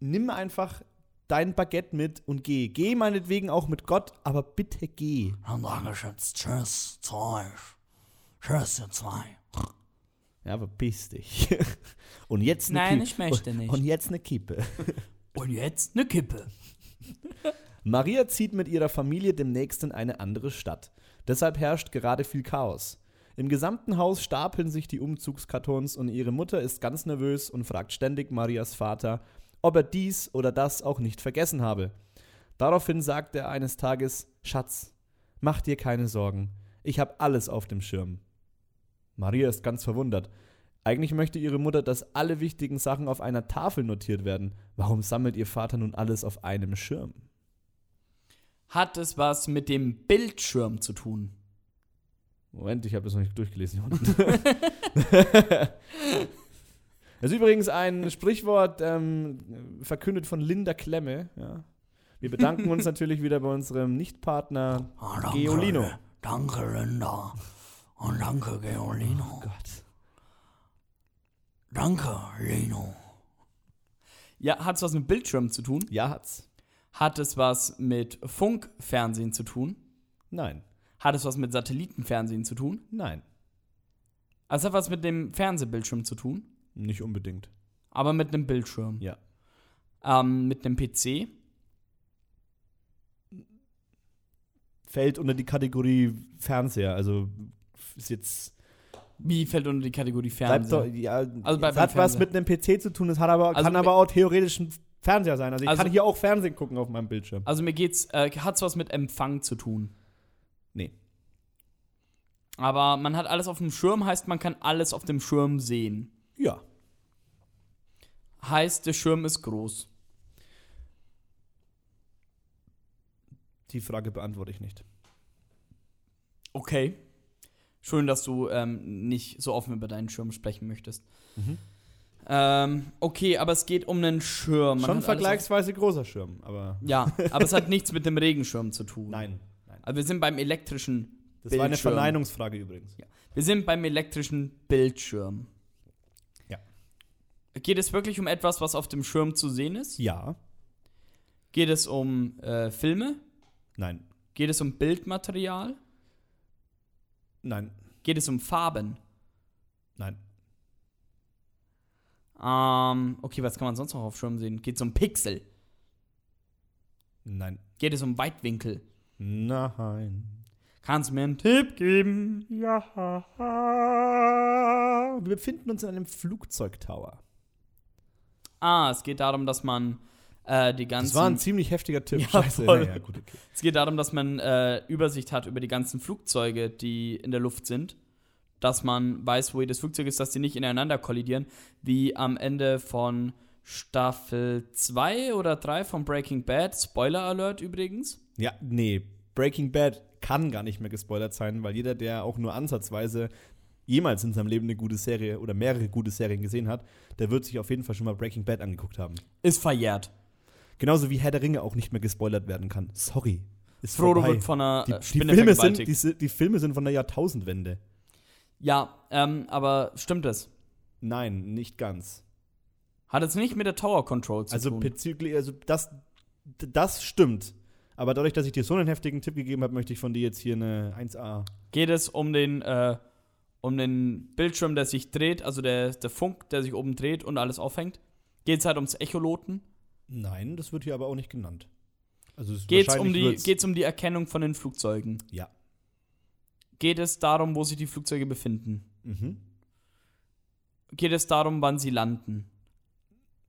nimm einfach dein Baguette mit und geh. Geh meinetwegen auch mit Gott, aber bitte geh. Dann sage ich jetzt Tschüss zu euch. Tschüss, ihr zwei. Ja, aber piss dich. Und jetzt eine Nein, Kippe. ich möchte nicht. Und jetzt eine Kippe. Und jetzt eine Kippe. Maria zieht mit ihrer Familie demnächst in eine andere Stadt. Deshalb herrscht gerade viel Chaos. Im gesamten Haus stapeln sich die Umzugskartons und ihre Mutter ist ganz nervös und fragt ständig Marias Vater, ob er dies oder das auch nicht vergessen habe. Daraufhin sagt er eines Tages: Schatz, mach dir keine Sorgen. Ich habe alles auf dem Schirm. Maria ist ganz verwundert. Eigentlich möchte ihre Mutter, dass alle wichtigen Sachen auf einer Tafel notiert werden. Warum sammelt ihr Vater nun alles auf einem Schirm? Hat es was mit dem Bildschirm zu tun? Moment, ich habe das noch nicht durchgelesen. das ist übrigens ein Sprichwort, ähm, verkündet von Linda Klemme. Ja. Wir bedanken uns natürlich wieder bei unserem Nichtpartner Ah, danke, Geolino. Danke, Linda. Und danke, Geolino. Gott. Danke, Lino. Ja, hat es was mit Bildschirm zu tun? Ja, hat's. Hat es was mit Funkfernsehen zu tun? Nein. Hat es was mit Satellitenfernsehen zu tun? Nein. Also es hat was mit dem Fernsehbildschirm zu tun, Nicht unbedingt. aber mit einem Bildschirm. Ja. Ähm, mit einem PC. Fällt unter die Kategorie Fernseher. Also ist jetzt. Wie fällt unter die Kategorie Bleibt doch, ja, Also bleibt es hat was Fernseher. mit einem PC zu tun, es hat aber, Also kann aber auch theoretisch ein Fernseher sein. Also ich Also- kann hier auch Fernsehen gucken auf meinem Bildschirm. Also mir geht's, äh, hat's was mit Empfang zu tun. Aber man hat alles auf dem Schirm, heißt man kann alles auf dem Schirm sehen. Ja. Heißt, der Schirm ist groß. Die Frage beantworte ich nicht. Okay. Schön, dass du ähm, nicht so offen über deinen Schirm sprechen möchtest. Mhm. Ähm, okay, aber es geht um einen Schirm. Man Schon vergleichsweise großer Schirm, aber. Ja, aber es hat nichts mit dem Regenschirm zu tun. Nein. Nein. Also wir sind beim elektrischen Das war eine Bildschirm. Verneinungsfrage übrigens. Wir sind beim elektrischen Bildschirm. Ja. Geht es wirklich um etwas, was auf dem Schirm zu sehen ist? Ja. Geht es um äh, Filme? Nein. Geht es um Bildmaterial? Nein. Geht es um Farben? Nein. Ähm, okay, was kann man sonst noch auf Schirm sehen? Geht es um Pixel? Nein. Geht es um Weitwinkel? Nein. Kannst du mir einen Tipp geben? Ja. Wir befinden uns in einem Flugzeugtower. Ah, es geht darum, dass man äh, die Das ganzen. war ein ziemlich heftiger Tipp. Ja, Scheiße. voll. Ja, gut, okay. es geht darum, dass man äh, Übersicht hat über die ganzen Flugzeuge, die in der Luft sind. Dass man weiß, wo jedes Flugzeug ist, dass die nicht ineinander kollidieren. Wie am Ende von Staffel 2 oder 3 von Breaking Bad. Spoiler Alert übrigens. Ja, nee. Breaking Bad kann gar nicht mehr gespoilert sein, weil jeder, der auch nur ansatzweise jemals in seinem Leben eine gute Serie oder mehrere gute Serien gesehen hat, der wird sich auf jeden Fall schon mal Breaking Bad angeguckt haben. Ist verjährt. Genauso wie Herr der Ringe auch nicht mehr gespoilert werden kann. Sorry. Ist Frodo vorbei. wird von einer die, die, Filme sind, die, die Filme sind von der Jahrtausendwende. Ja, ähm, aber stimmt es? Nein, nicht ganz. Hat es nicht mit der Tower Control zu Also tun? bezüglich, also das, das stimmt. Aber dadurch, dass ich dir so einen heftigen Tipp gegeben habe, möchte ich von dir jetzt hier eine 1A. Geht es um den, äh, um den Bildschirm, der sich dreht, also der, der Funk, der sich oben dreht und alles aufhängt? Geht es halt ums Echoloten? Nein, das wird hier aber auch nicht genannt. Also es Geht es um, die- geht's um die Erkennung von den Flugzeugen? Ja. Geht es darum, wo sich die Flugzeuge befinden? Mhm. Geht es darum, wann sie landen?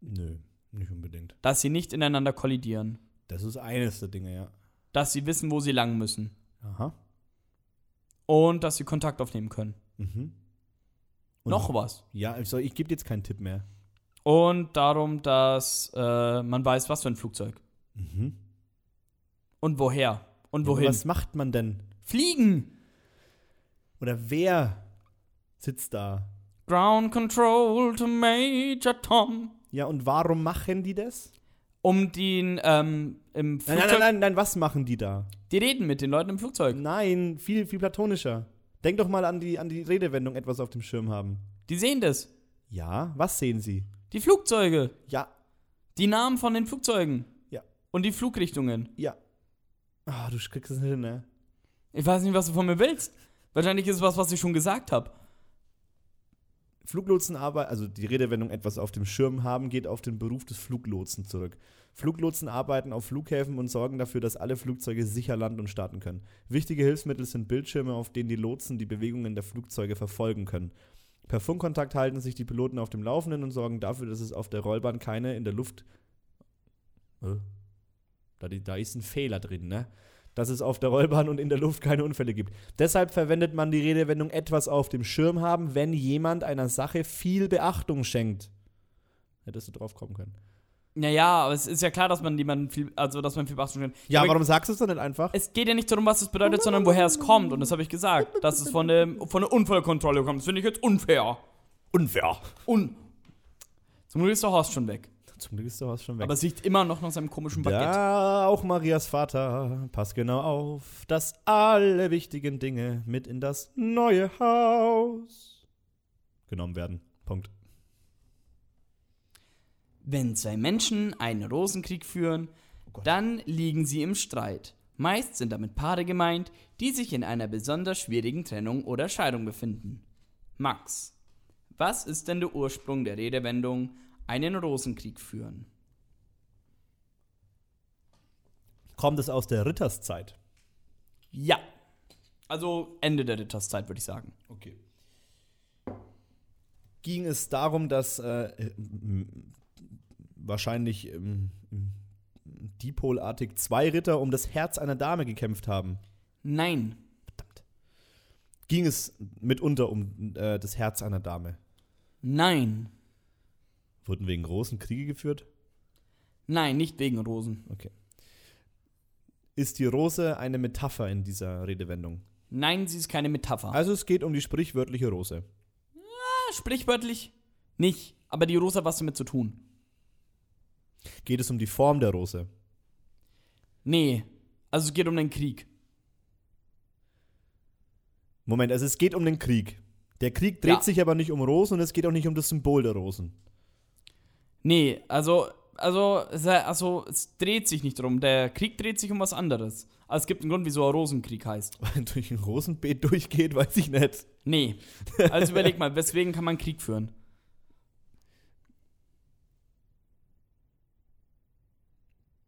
Nö, nicht unbedingt. Dass sie nicht ineinander kollidieren? Das ist eines der Dinge, ja. Dass sie wissen, wo sie lang müssen? Aha. Und dass sie Kontakt aufnehmen können? Mhm. Und- Noch was? Ja, also ich gebe jetzt keinen Tipp mehr. Und darum, dass äh, man weiß, was für ein Flugzeug. Mhm. Und woher. Und Ja, wohin. was macht man denn? Fliegen! Oder wer sitzt da? Ground Control to Major Tom. Ja, und warum machen die das? Um den, ähm, im Flugzeug. nein, nein, nein, nein, was machen die da? Die reden mit den Leuten im Flugzeug. Nein, viel, viel platonischer. Denk doch mal an die, an die Redewendung etwas auf dem Schirm haben. Die sehen das. Ja, was sehen sie? Die Flugzeuge. Ja, Die Namen von den Flugzeugen. Ja. Und die Flugrichtungen. ja. Ah, du kriegst es nicht hin, ne? Ich weiß nicht, was du von mir willst. Wahrscheinlich ist es was, was ich schon gesagt habe. Fluglotsenarbeit, also die Redewendung etwas auf dem Schirm haben, geht auf den Beruf des Fluglotsen zurück. Fluglotsen arbeiten auf Flughäfen und sorgen dafür, dass alle Flugzeuge sicher landen und starten können. Wichtige Hilfsmittel sind Bildschirme, auf denen die Lotsen die Bewegungen der Flugzeuge verfolgen können. Per Funkkontakt halten sich die Piloten auf dem Laufenden und sorgen dafür, dass es auf der Rollbahn keine in der Luft. Äh, Da, da ist ein Fehler drin, ne? Dass es auf der Rollbahn und in der Luft keine Unfälle gibt. Deshalb verwendet man die Redewendung etwas auf dem Schirm haben, wenn jemand einer Sache viel Beachtung schenkt. Hättest du drauf kommen können. Naja, aber es ist ja klar, dass man jemanden viel, also dass man viel Beachtung schenkt. Ja, Aber warum sagst du es dann nicht einfach? Es geht ja nicht darum, was es bedeutet, sondern woher es kommt. Und das habe ich gesagt. Dass es von der, von der Unfallkontrolle kommt. Das finde ich jetzt unfair. Unfair. Un. Zum Glück ist der Horst schon weg. Zum Glück ist der Horst schon weg. Aber es riecht immer noch nach seinem komischen Baguette. Ja, auch Marias Vater, pass genau auf, dass alle wichtigen Dinge mit in das neue Haus genommen werden. Punkt. Wenn zwei Menschen einen Rosenkrieg führen, dann liegen sie im Streit. Meist sind damit Paare gemeint, die sich in einer besonders schwierigen Trennung oder Scheidung befinden. Max, was ist denn der Ursprung der Redewendung einen Rosenkrieg führen? Kommt es aus der Ritterszeit? Ja. Also Ende der Ritterszeit, würde ich sagen. Okay. Ging es darum, dass äh, wahrscheinlich ähm, dipolartig zwei Ritter um das Herz einer Dame gekämpft haben? Nein. Verdammt. Ging es mitunter um äh, das Herz einer Dame? Nein. Wurden wegen großen Kriege geführt? Nein, nicht wegen Rosen. Okay. Ist die Rose eine Metapher in dieser Redewendung? Nein, sie ist keine Metapher. Also es geht um die sprichwörtliche Rose. Sprichwörtlich nicht, aber die Rose hat was damit zu tun. Geht es um die Form der Rose? Nee, also es geht um den Krieg. Moment, also es geht um den Krieg. Der Krieg dreht Ja. sich aber nicht um Rosen und es geht auch nicht um das Symbol der Rosen. Nee, also, also, es- also, es dreht sich nicht drum. Der Krieg dreht sich um was anderes. Also es gibt einen Grund, wieso er Rosenkrieg heißt. Wenn durch ein Rosenbeet durchgeht, weiß ich nicht. Nee. Also überleg mal, weswegen kann man Krieg führen?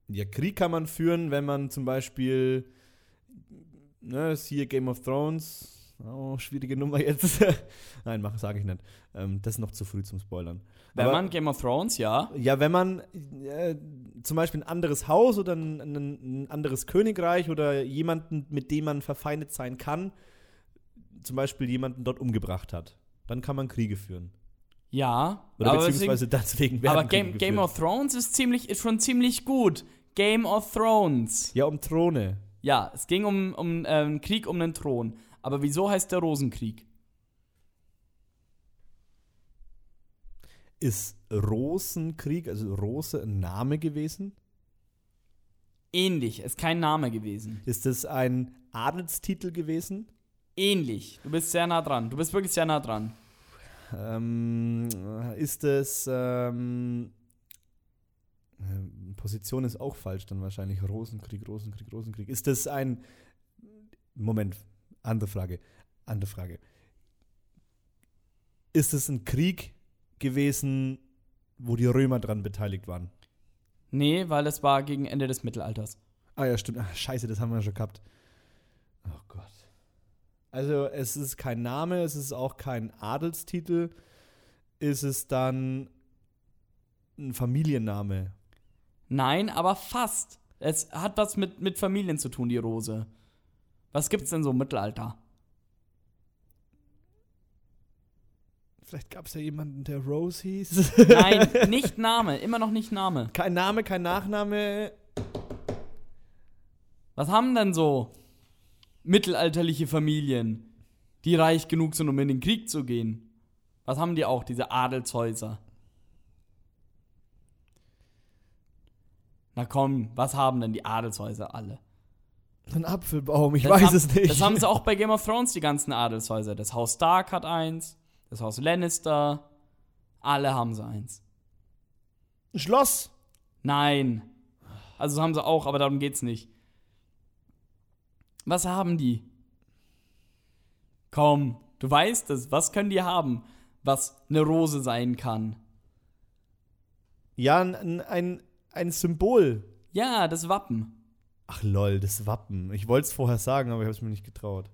Ja, Krieg kann man führen, wenn man zum Beispiel, ne, ist hier Game of Thrones, oh, schwierige Nummer jetzt. Nein, mach, sage ich nicht. Ähm, das ist noch zu früh zum Spoilern. Wenn Aber- man Game of Thrones, ja. Ja, wenn man äh, zum Beispiel ein anderes Haus oder ein, ein, anderes Königreich oder jemanden, mit dem man verfeindet sein kann, zum Beispiel jemanden dort umgebracht hat, dann kann man Kriege führen. Ja. Oder aber beziehungsweise deswegen werden aber Game, Kriege Game of Thrones ist, ziemlich, ist schon ziemlich gut. Game of Thrones. Ja, um Throne. Ja, es ging um, um äh, einen Krieg um den Thron. Aber wieso heißt der Rosenkrieg? Ist Rosenkrieg, also Rose, ein Name gewesen? Ähnlich, ist kein Name gewesen. Ist es ein Adelstitel gewesen? Ähnlich. Du bist sehr nah dran. Du bist wirklich sehr nah dran. Ähm, ist es ähm, äh, Position ist auch falsch dann wahrscheinlich. Rosenkrieg, Rosenkrieg, Rosenkrieg. Ist das ein Moment, andere Frage. Andere Frage. Ist es ein Krieg gewesen, wo die Römer dran beteiligt waren? Nee, weil es war gegen Ende des Mittelalters. Ah ja, stimmt. Ach, scheiße, das haben wir schon gehabt. Oh Gott. Also es ist kein Name, es ist auch kein Adelstitel. Ist es dann ein Familienname? Nein, aber fast. Es hat was mit, mit Familien zu tun, die Rose. Was gibt's denn so im Mittelalter? Vielleicht gab es ja jemanden, der Rose hieß. Nein, nicht Name. Immer noch nicht Name. kein Name, kein Nachname. Was haben denn so mittelalterliche Familien, die reich genug sind, um in den Krieg zu gehen? Was haben die auch, diese Adelshäuser? Na komm, was haben denn die Adelshäuser alle? Ein Apfelbaum, ich Das weiß haben, es nicht. Das haben sie auch bei Game of Thrones, die ganzen Adelshäuser. Das Haus Stark hat eins, das Haus Lannister, alle haben sie eins. Ein Schloss. Nein. Also haben sie auch, aber darum geht's nicht. Was haben die? Komm, du weißt es. Was können die haben, was eine Rose sein kann? Ja, ein, ein, ein Symbol. Ja, das Wappen. Ach lol, das Wappen. Ich wollte es vorher sagen, aber ich habe es mir nicht getraut.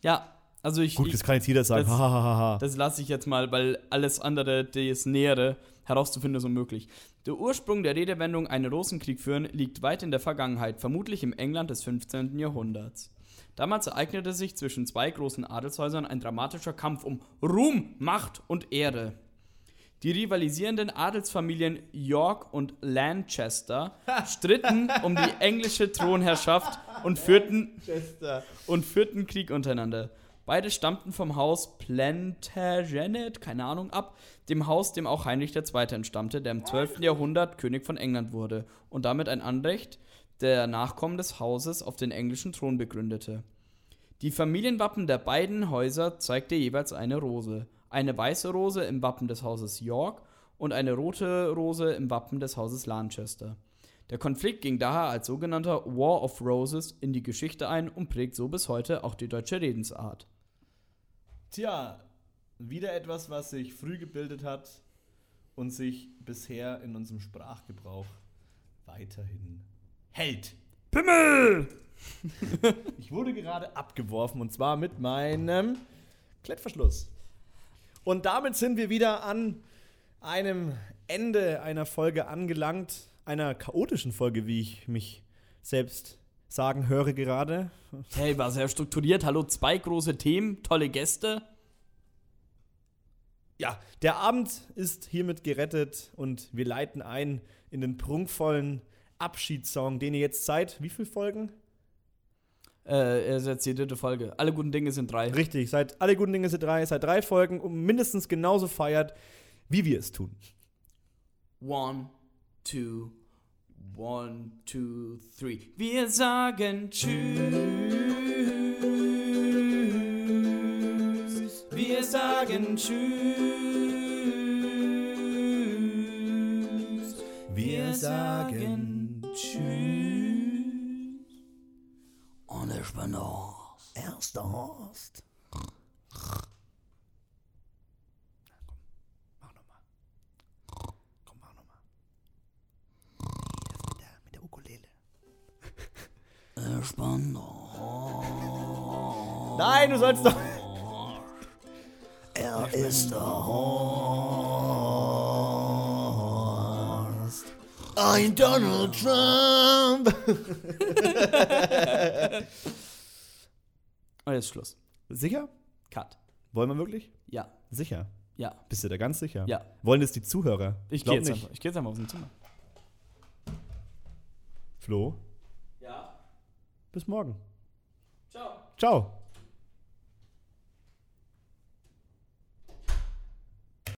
Ja, also ich. Gut, das kann jetzt jeder sagen. das-. Das lasse ich jetzt mal, weil alles andere, das Nähere, herauszufinden ist unmöglich. Der Ursprung der Redewendung einen Rosenkrieg führen liegt weit in der Vergangenheit, vermutlich im England des 15. Jahrhunderts. Damals ereignete sich zwischen zwei großen Adelshäusern ein dramatischer Kampf um Ruhm, Macht und Ehre. Die rivalisierenden Adelsfamilien York und Lancaster stritten um die englische Thronherrschaft und führten, und führten Krieg untereinander. Beide stammten vom Haus Plantagenet, keine Ahnung, ab, dem Haus, dem auch Heinrich II. entstammte, der im 12. Jahrhundert König von England wurde und damit ein Anrecht der Nachkommen des Hauses auf den englischen Thron begründete. Die Familienwappen der beiden Häuser zeigte jeweils eine Rose. Eine weiße Rose im Wappen des Hauses York und eine rote Rose im Wappen des Hauses Lancaster. Der Konflikt ging daher als sogenannter War of Roses in die Geschichte ein und prägt so bis heute auch die deutsche Redensart. Tja, wieder etwas, was sich früh gebildet hat und sich bisher in unserem Sprachgebrauch weiterhin hält. Pimmel! Ich wurde gerade abgeworfen und zwar mit meinem Klettverschluss. Und damit sind wir wieder an einem Ende einer Folge angelangt, einer chaotischen Folge, wie ich mich selbst sagen höre gerade. Hey, war sehr strukturiert. Hallo, zwei große Themen, tolle Gäste. Ja, der Abend ist hiermit gerettet und wir leiten ein in den prunkvollen Abschiedssong, den ihr jetzt seit wie viele Folgen? Äh, er ist jetzt die dritte Folge. Alle guten Dinge sind drei. Richtig, seit alle guten Dinge sind drei, seit drei Folgen und mindestens genauso feiert, wie wir es tun. One, two, one, two, three. Wir sagen Tschüss. Wir sagen Tschüss. Bin der Horst. Erster Horst. Mach nochmal. Komm, mach nochmal. Mit der, mit der Ukulele. Ich bin der Horst. Nein, du sollst doch. Er ist der Horst. Ein Donald Trump. Und jetzt Schluss. Sicher? Cut. Wollen wir wirklich? Ja, Sicher. ja. Bist du da ganz sicher? Ja. Wollen das die Zuhörer? Ich gehe jetzt, nicht. einfach- ich geh jetzt einfach aus dem Zimmer. Flo, Ja. bis morgen. Ciao. Ciao.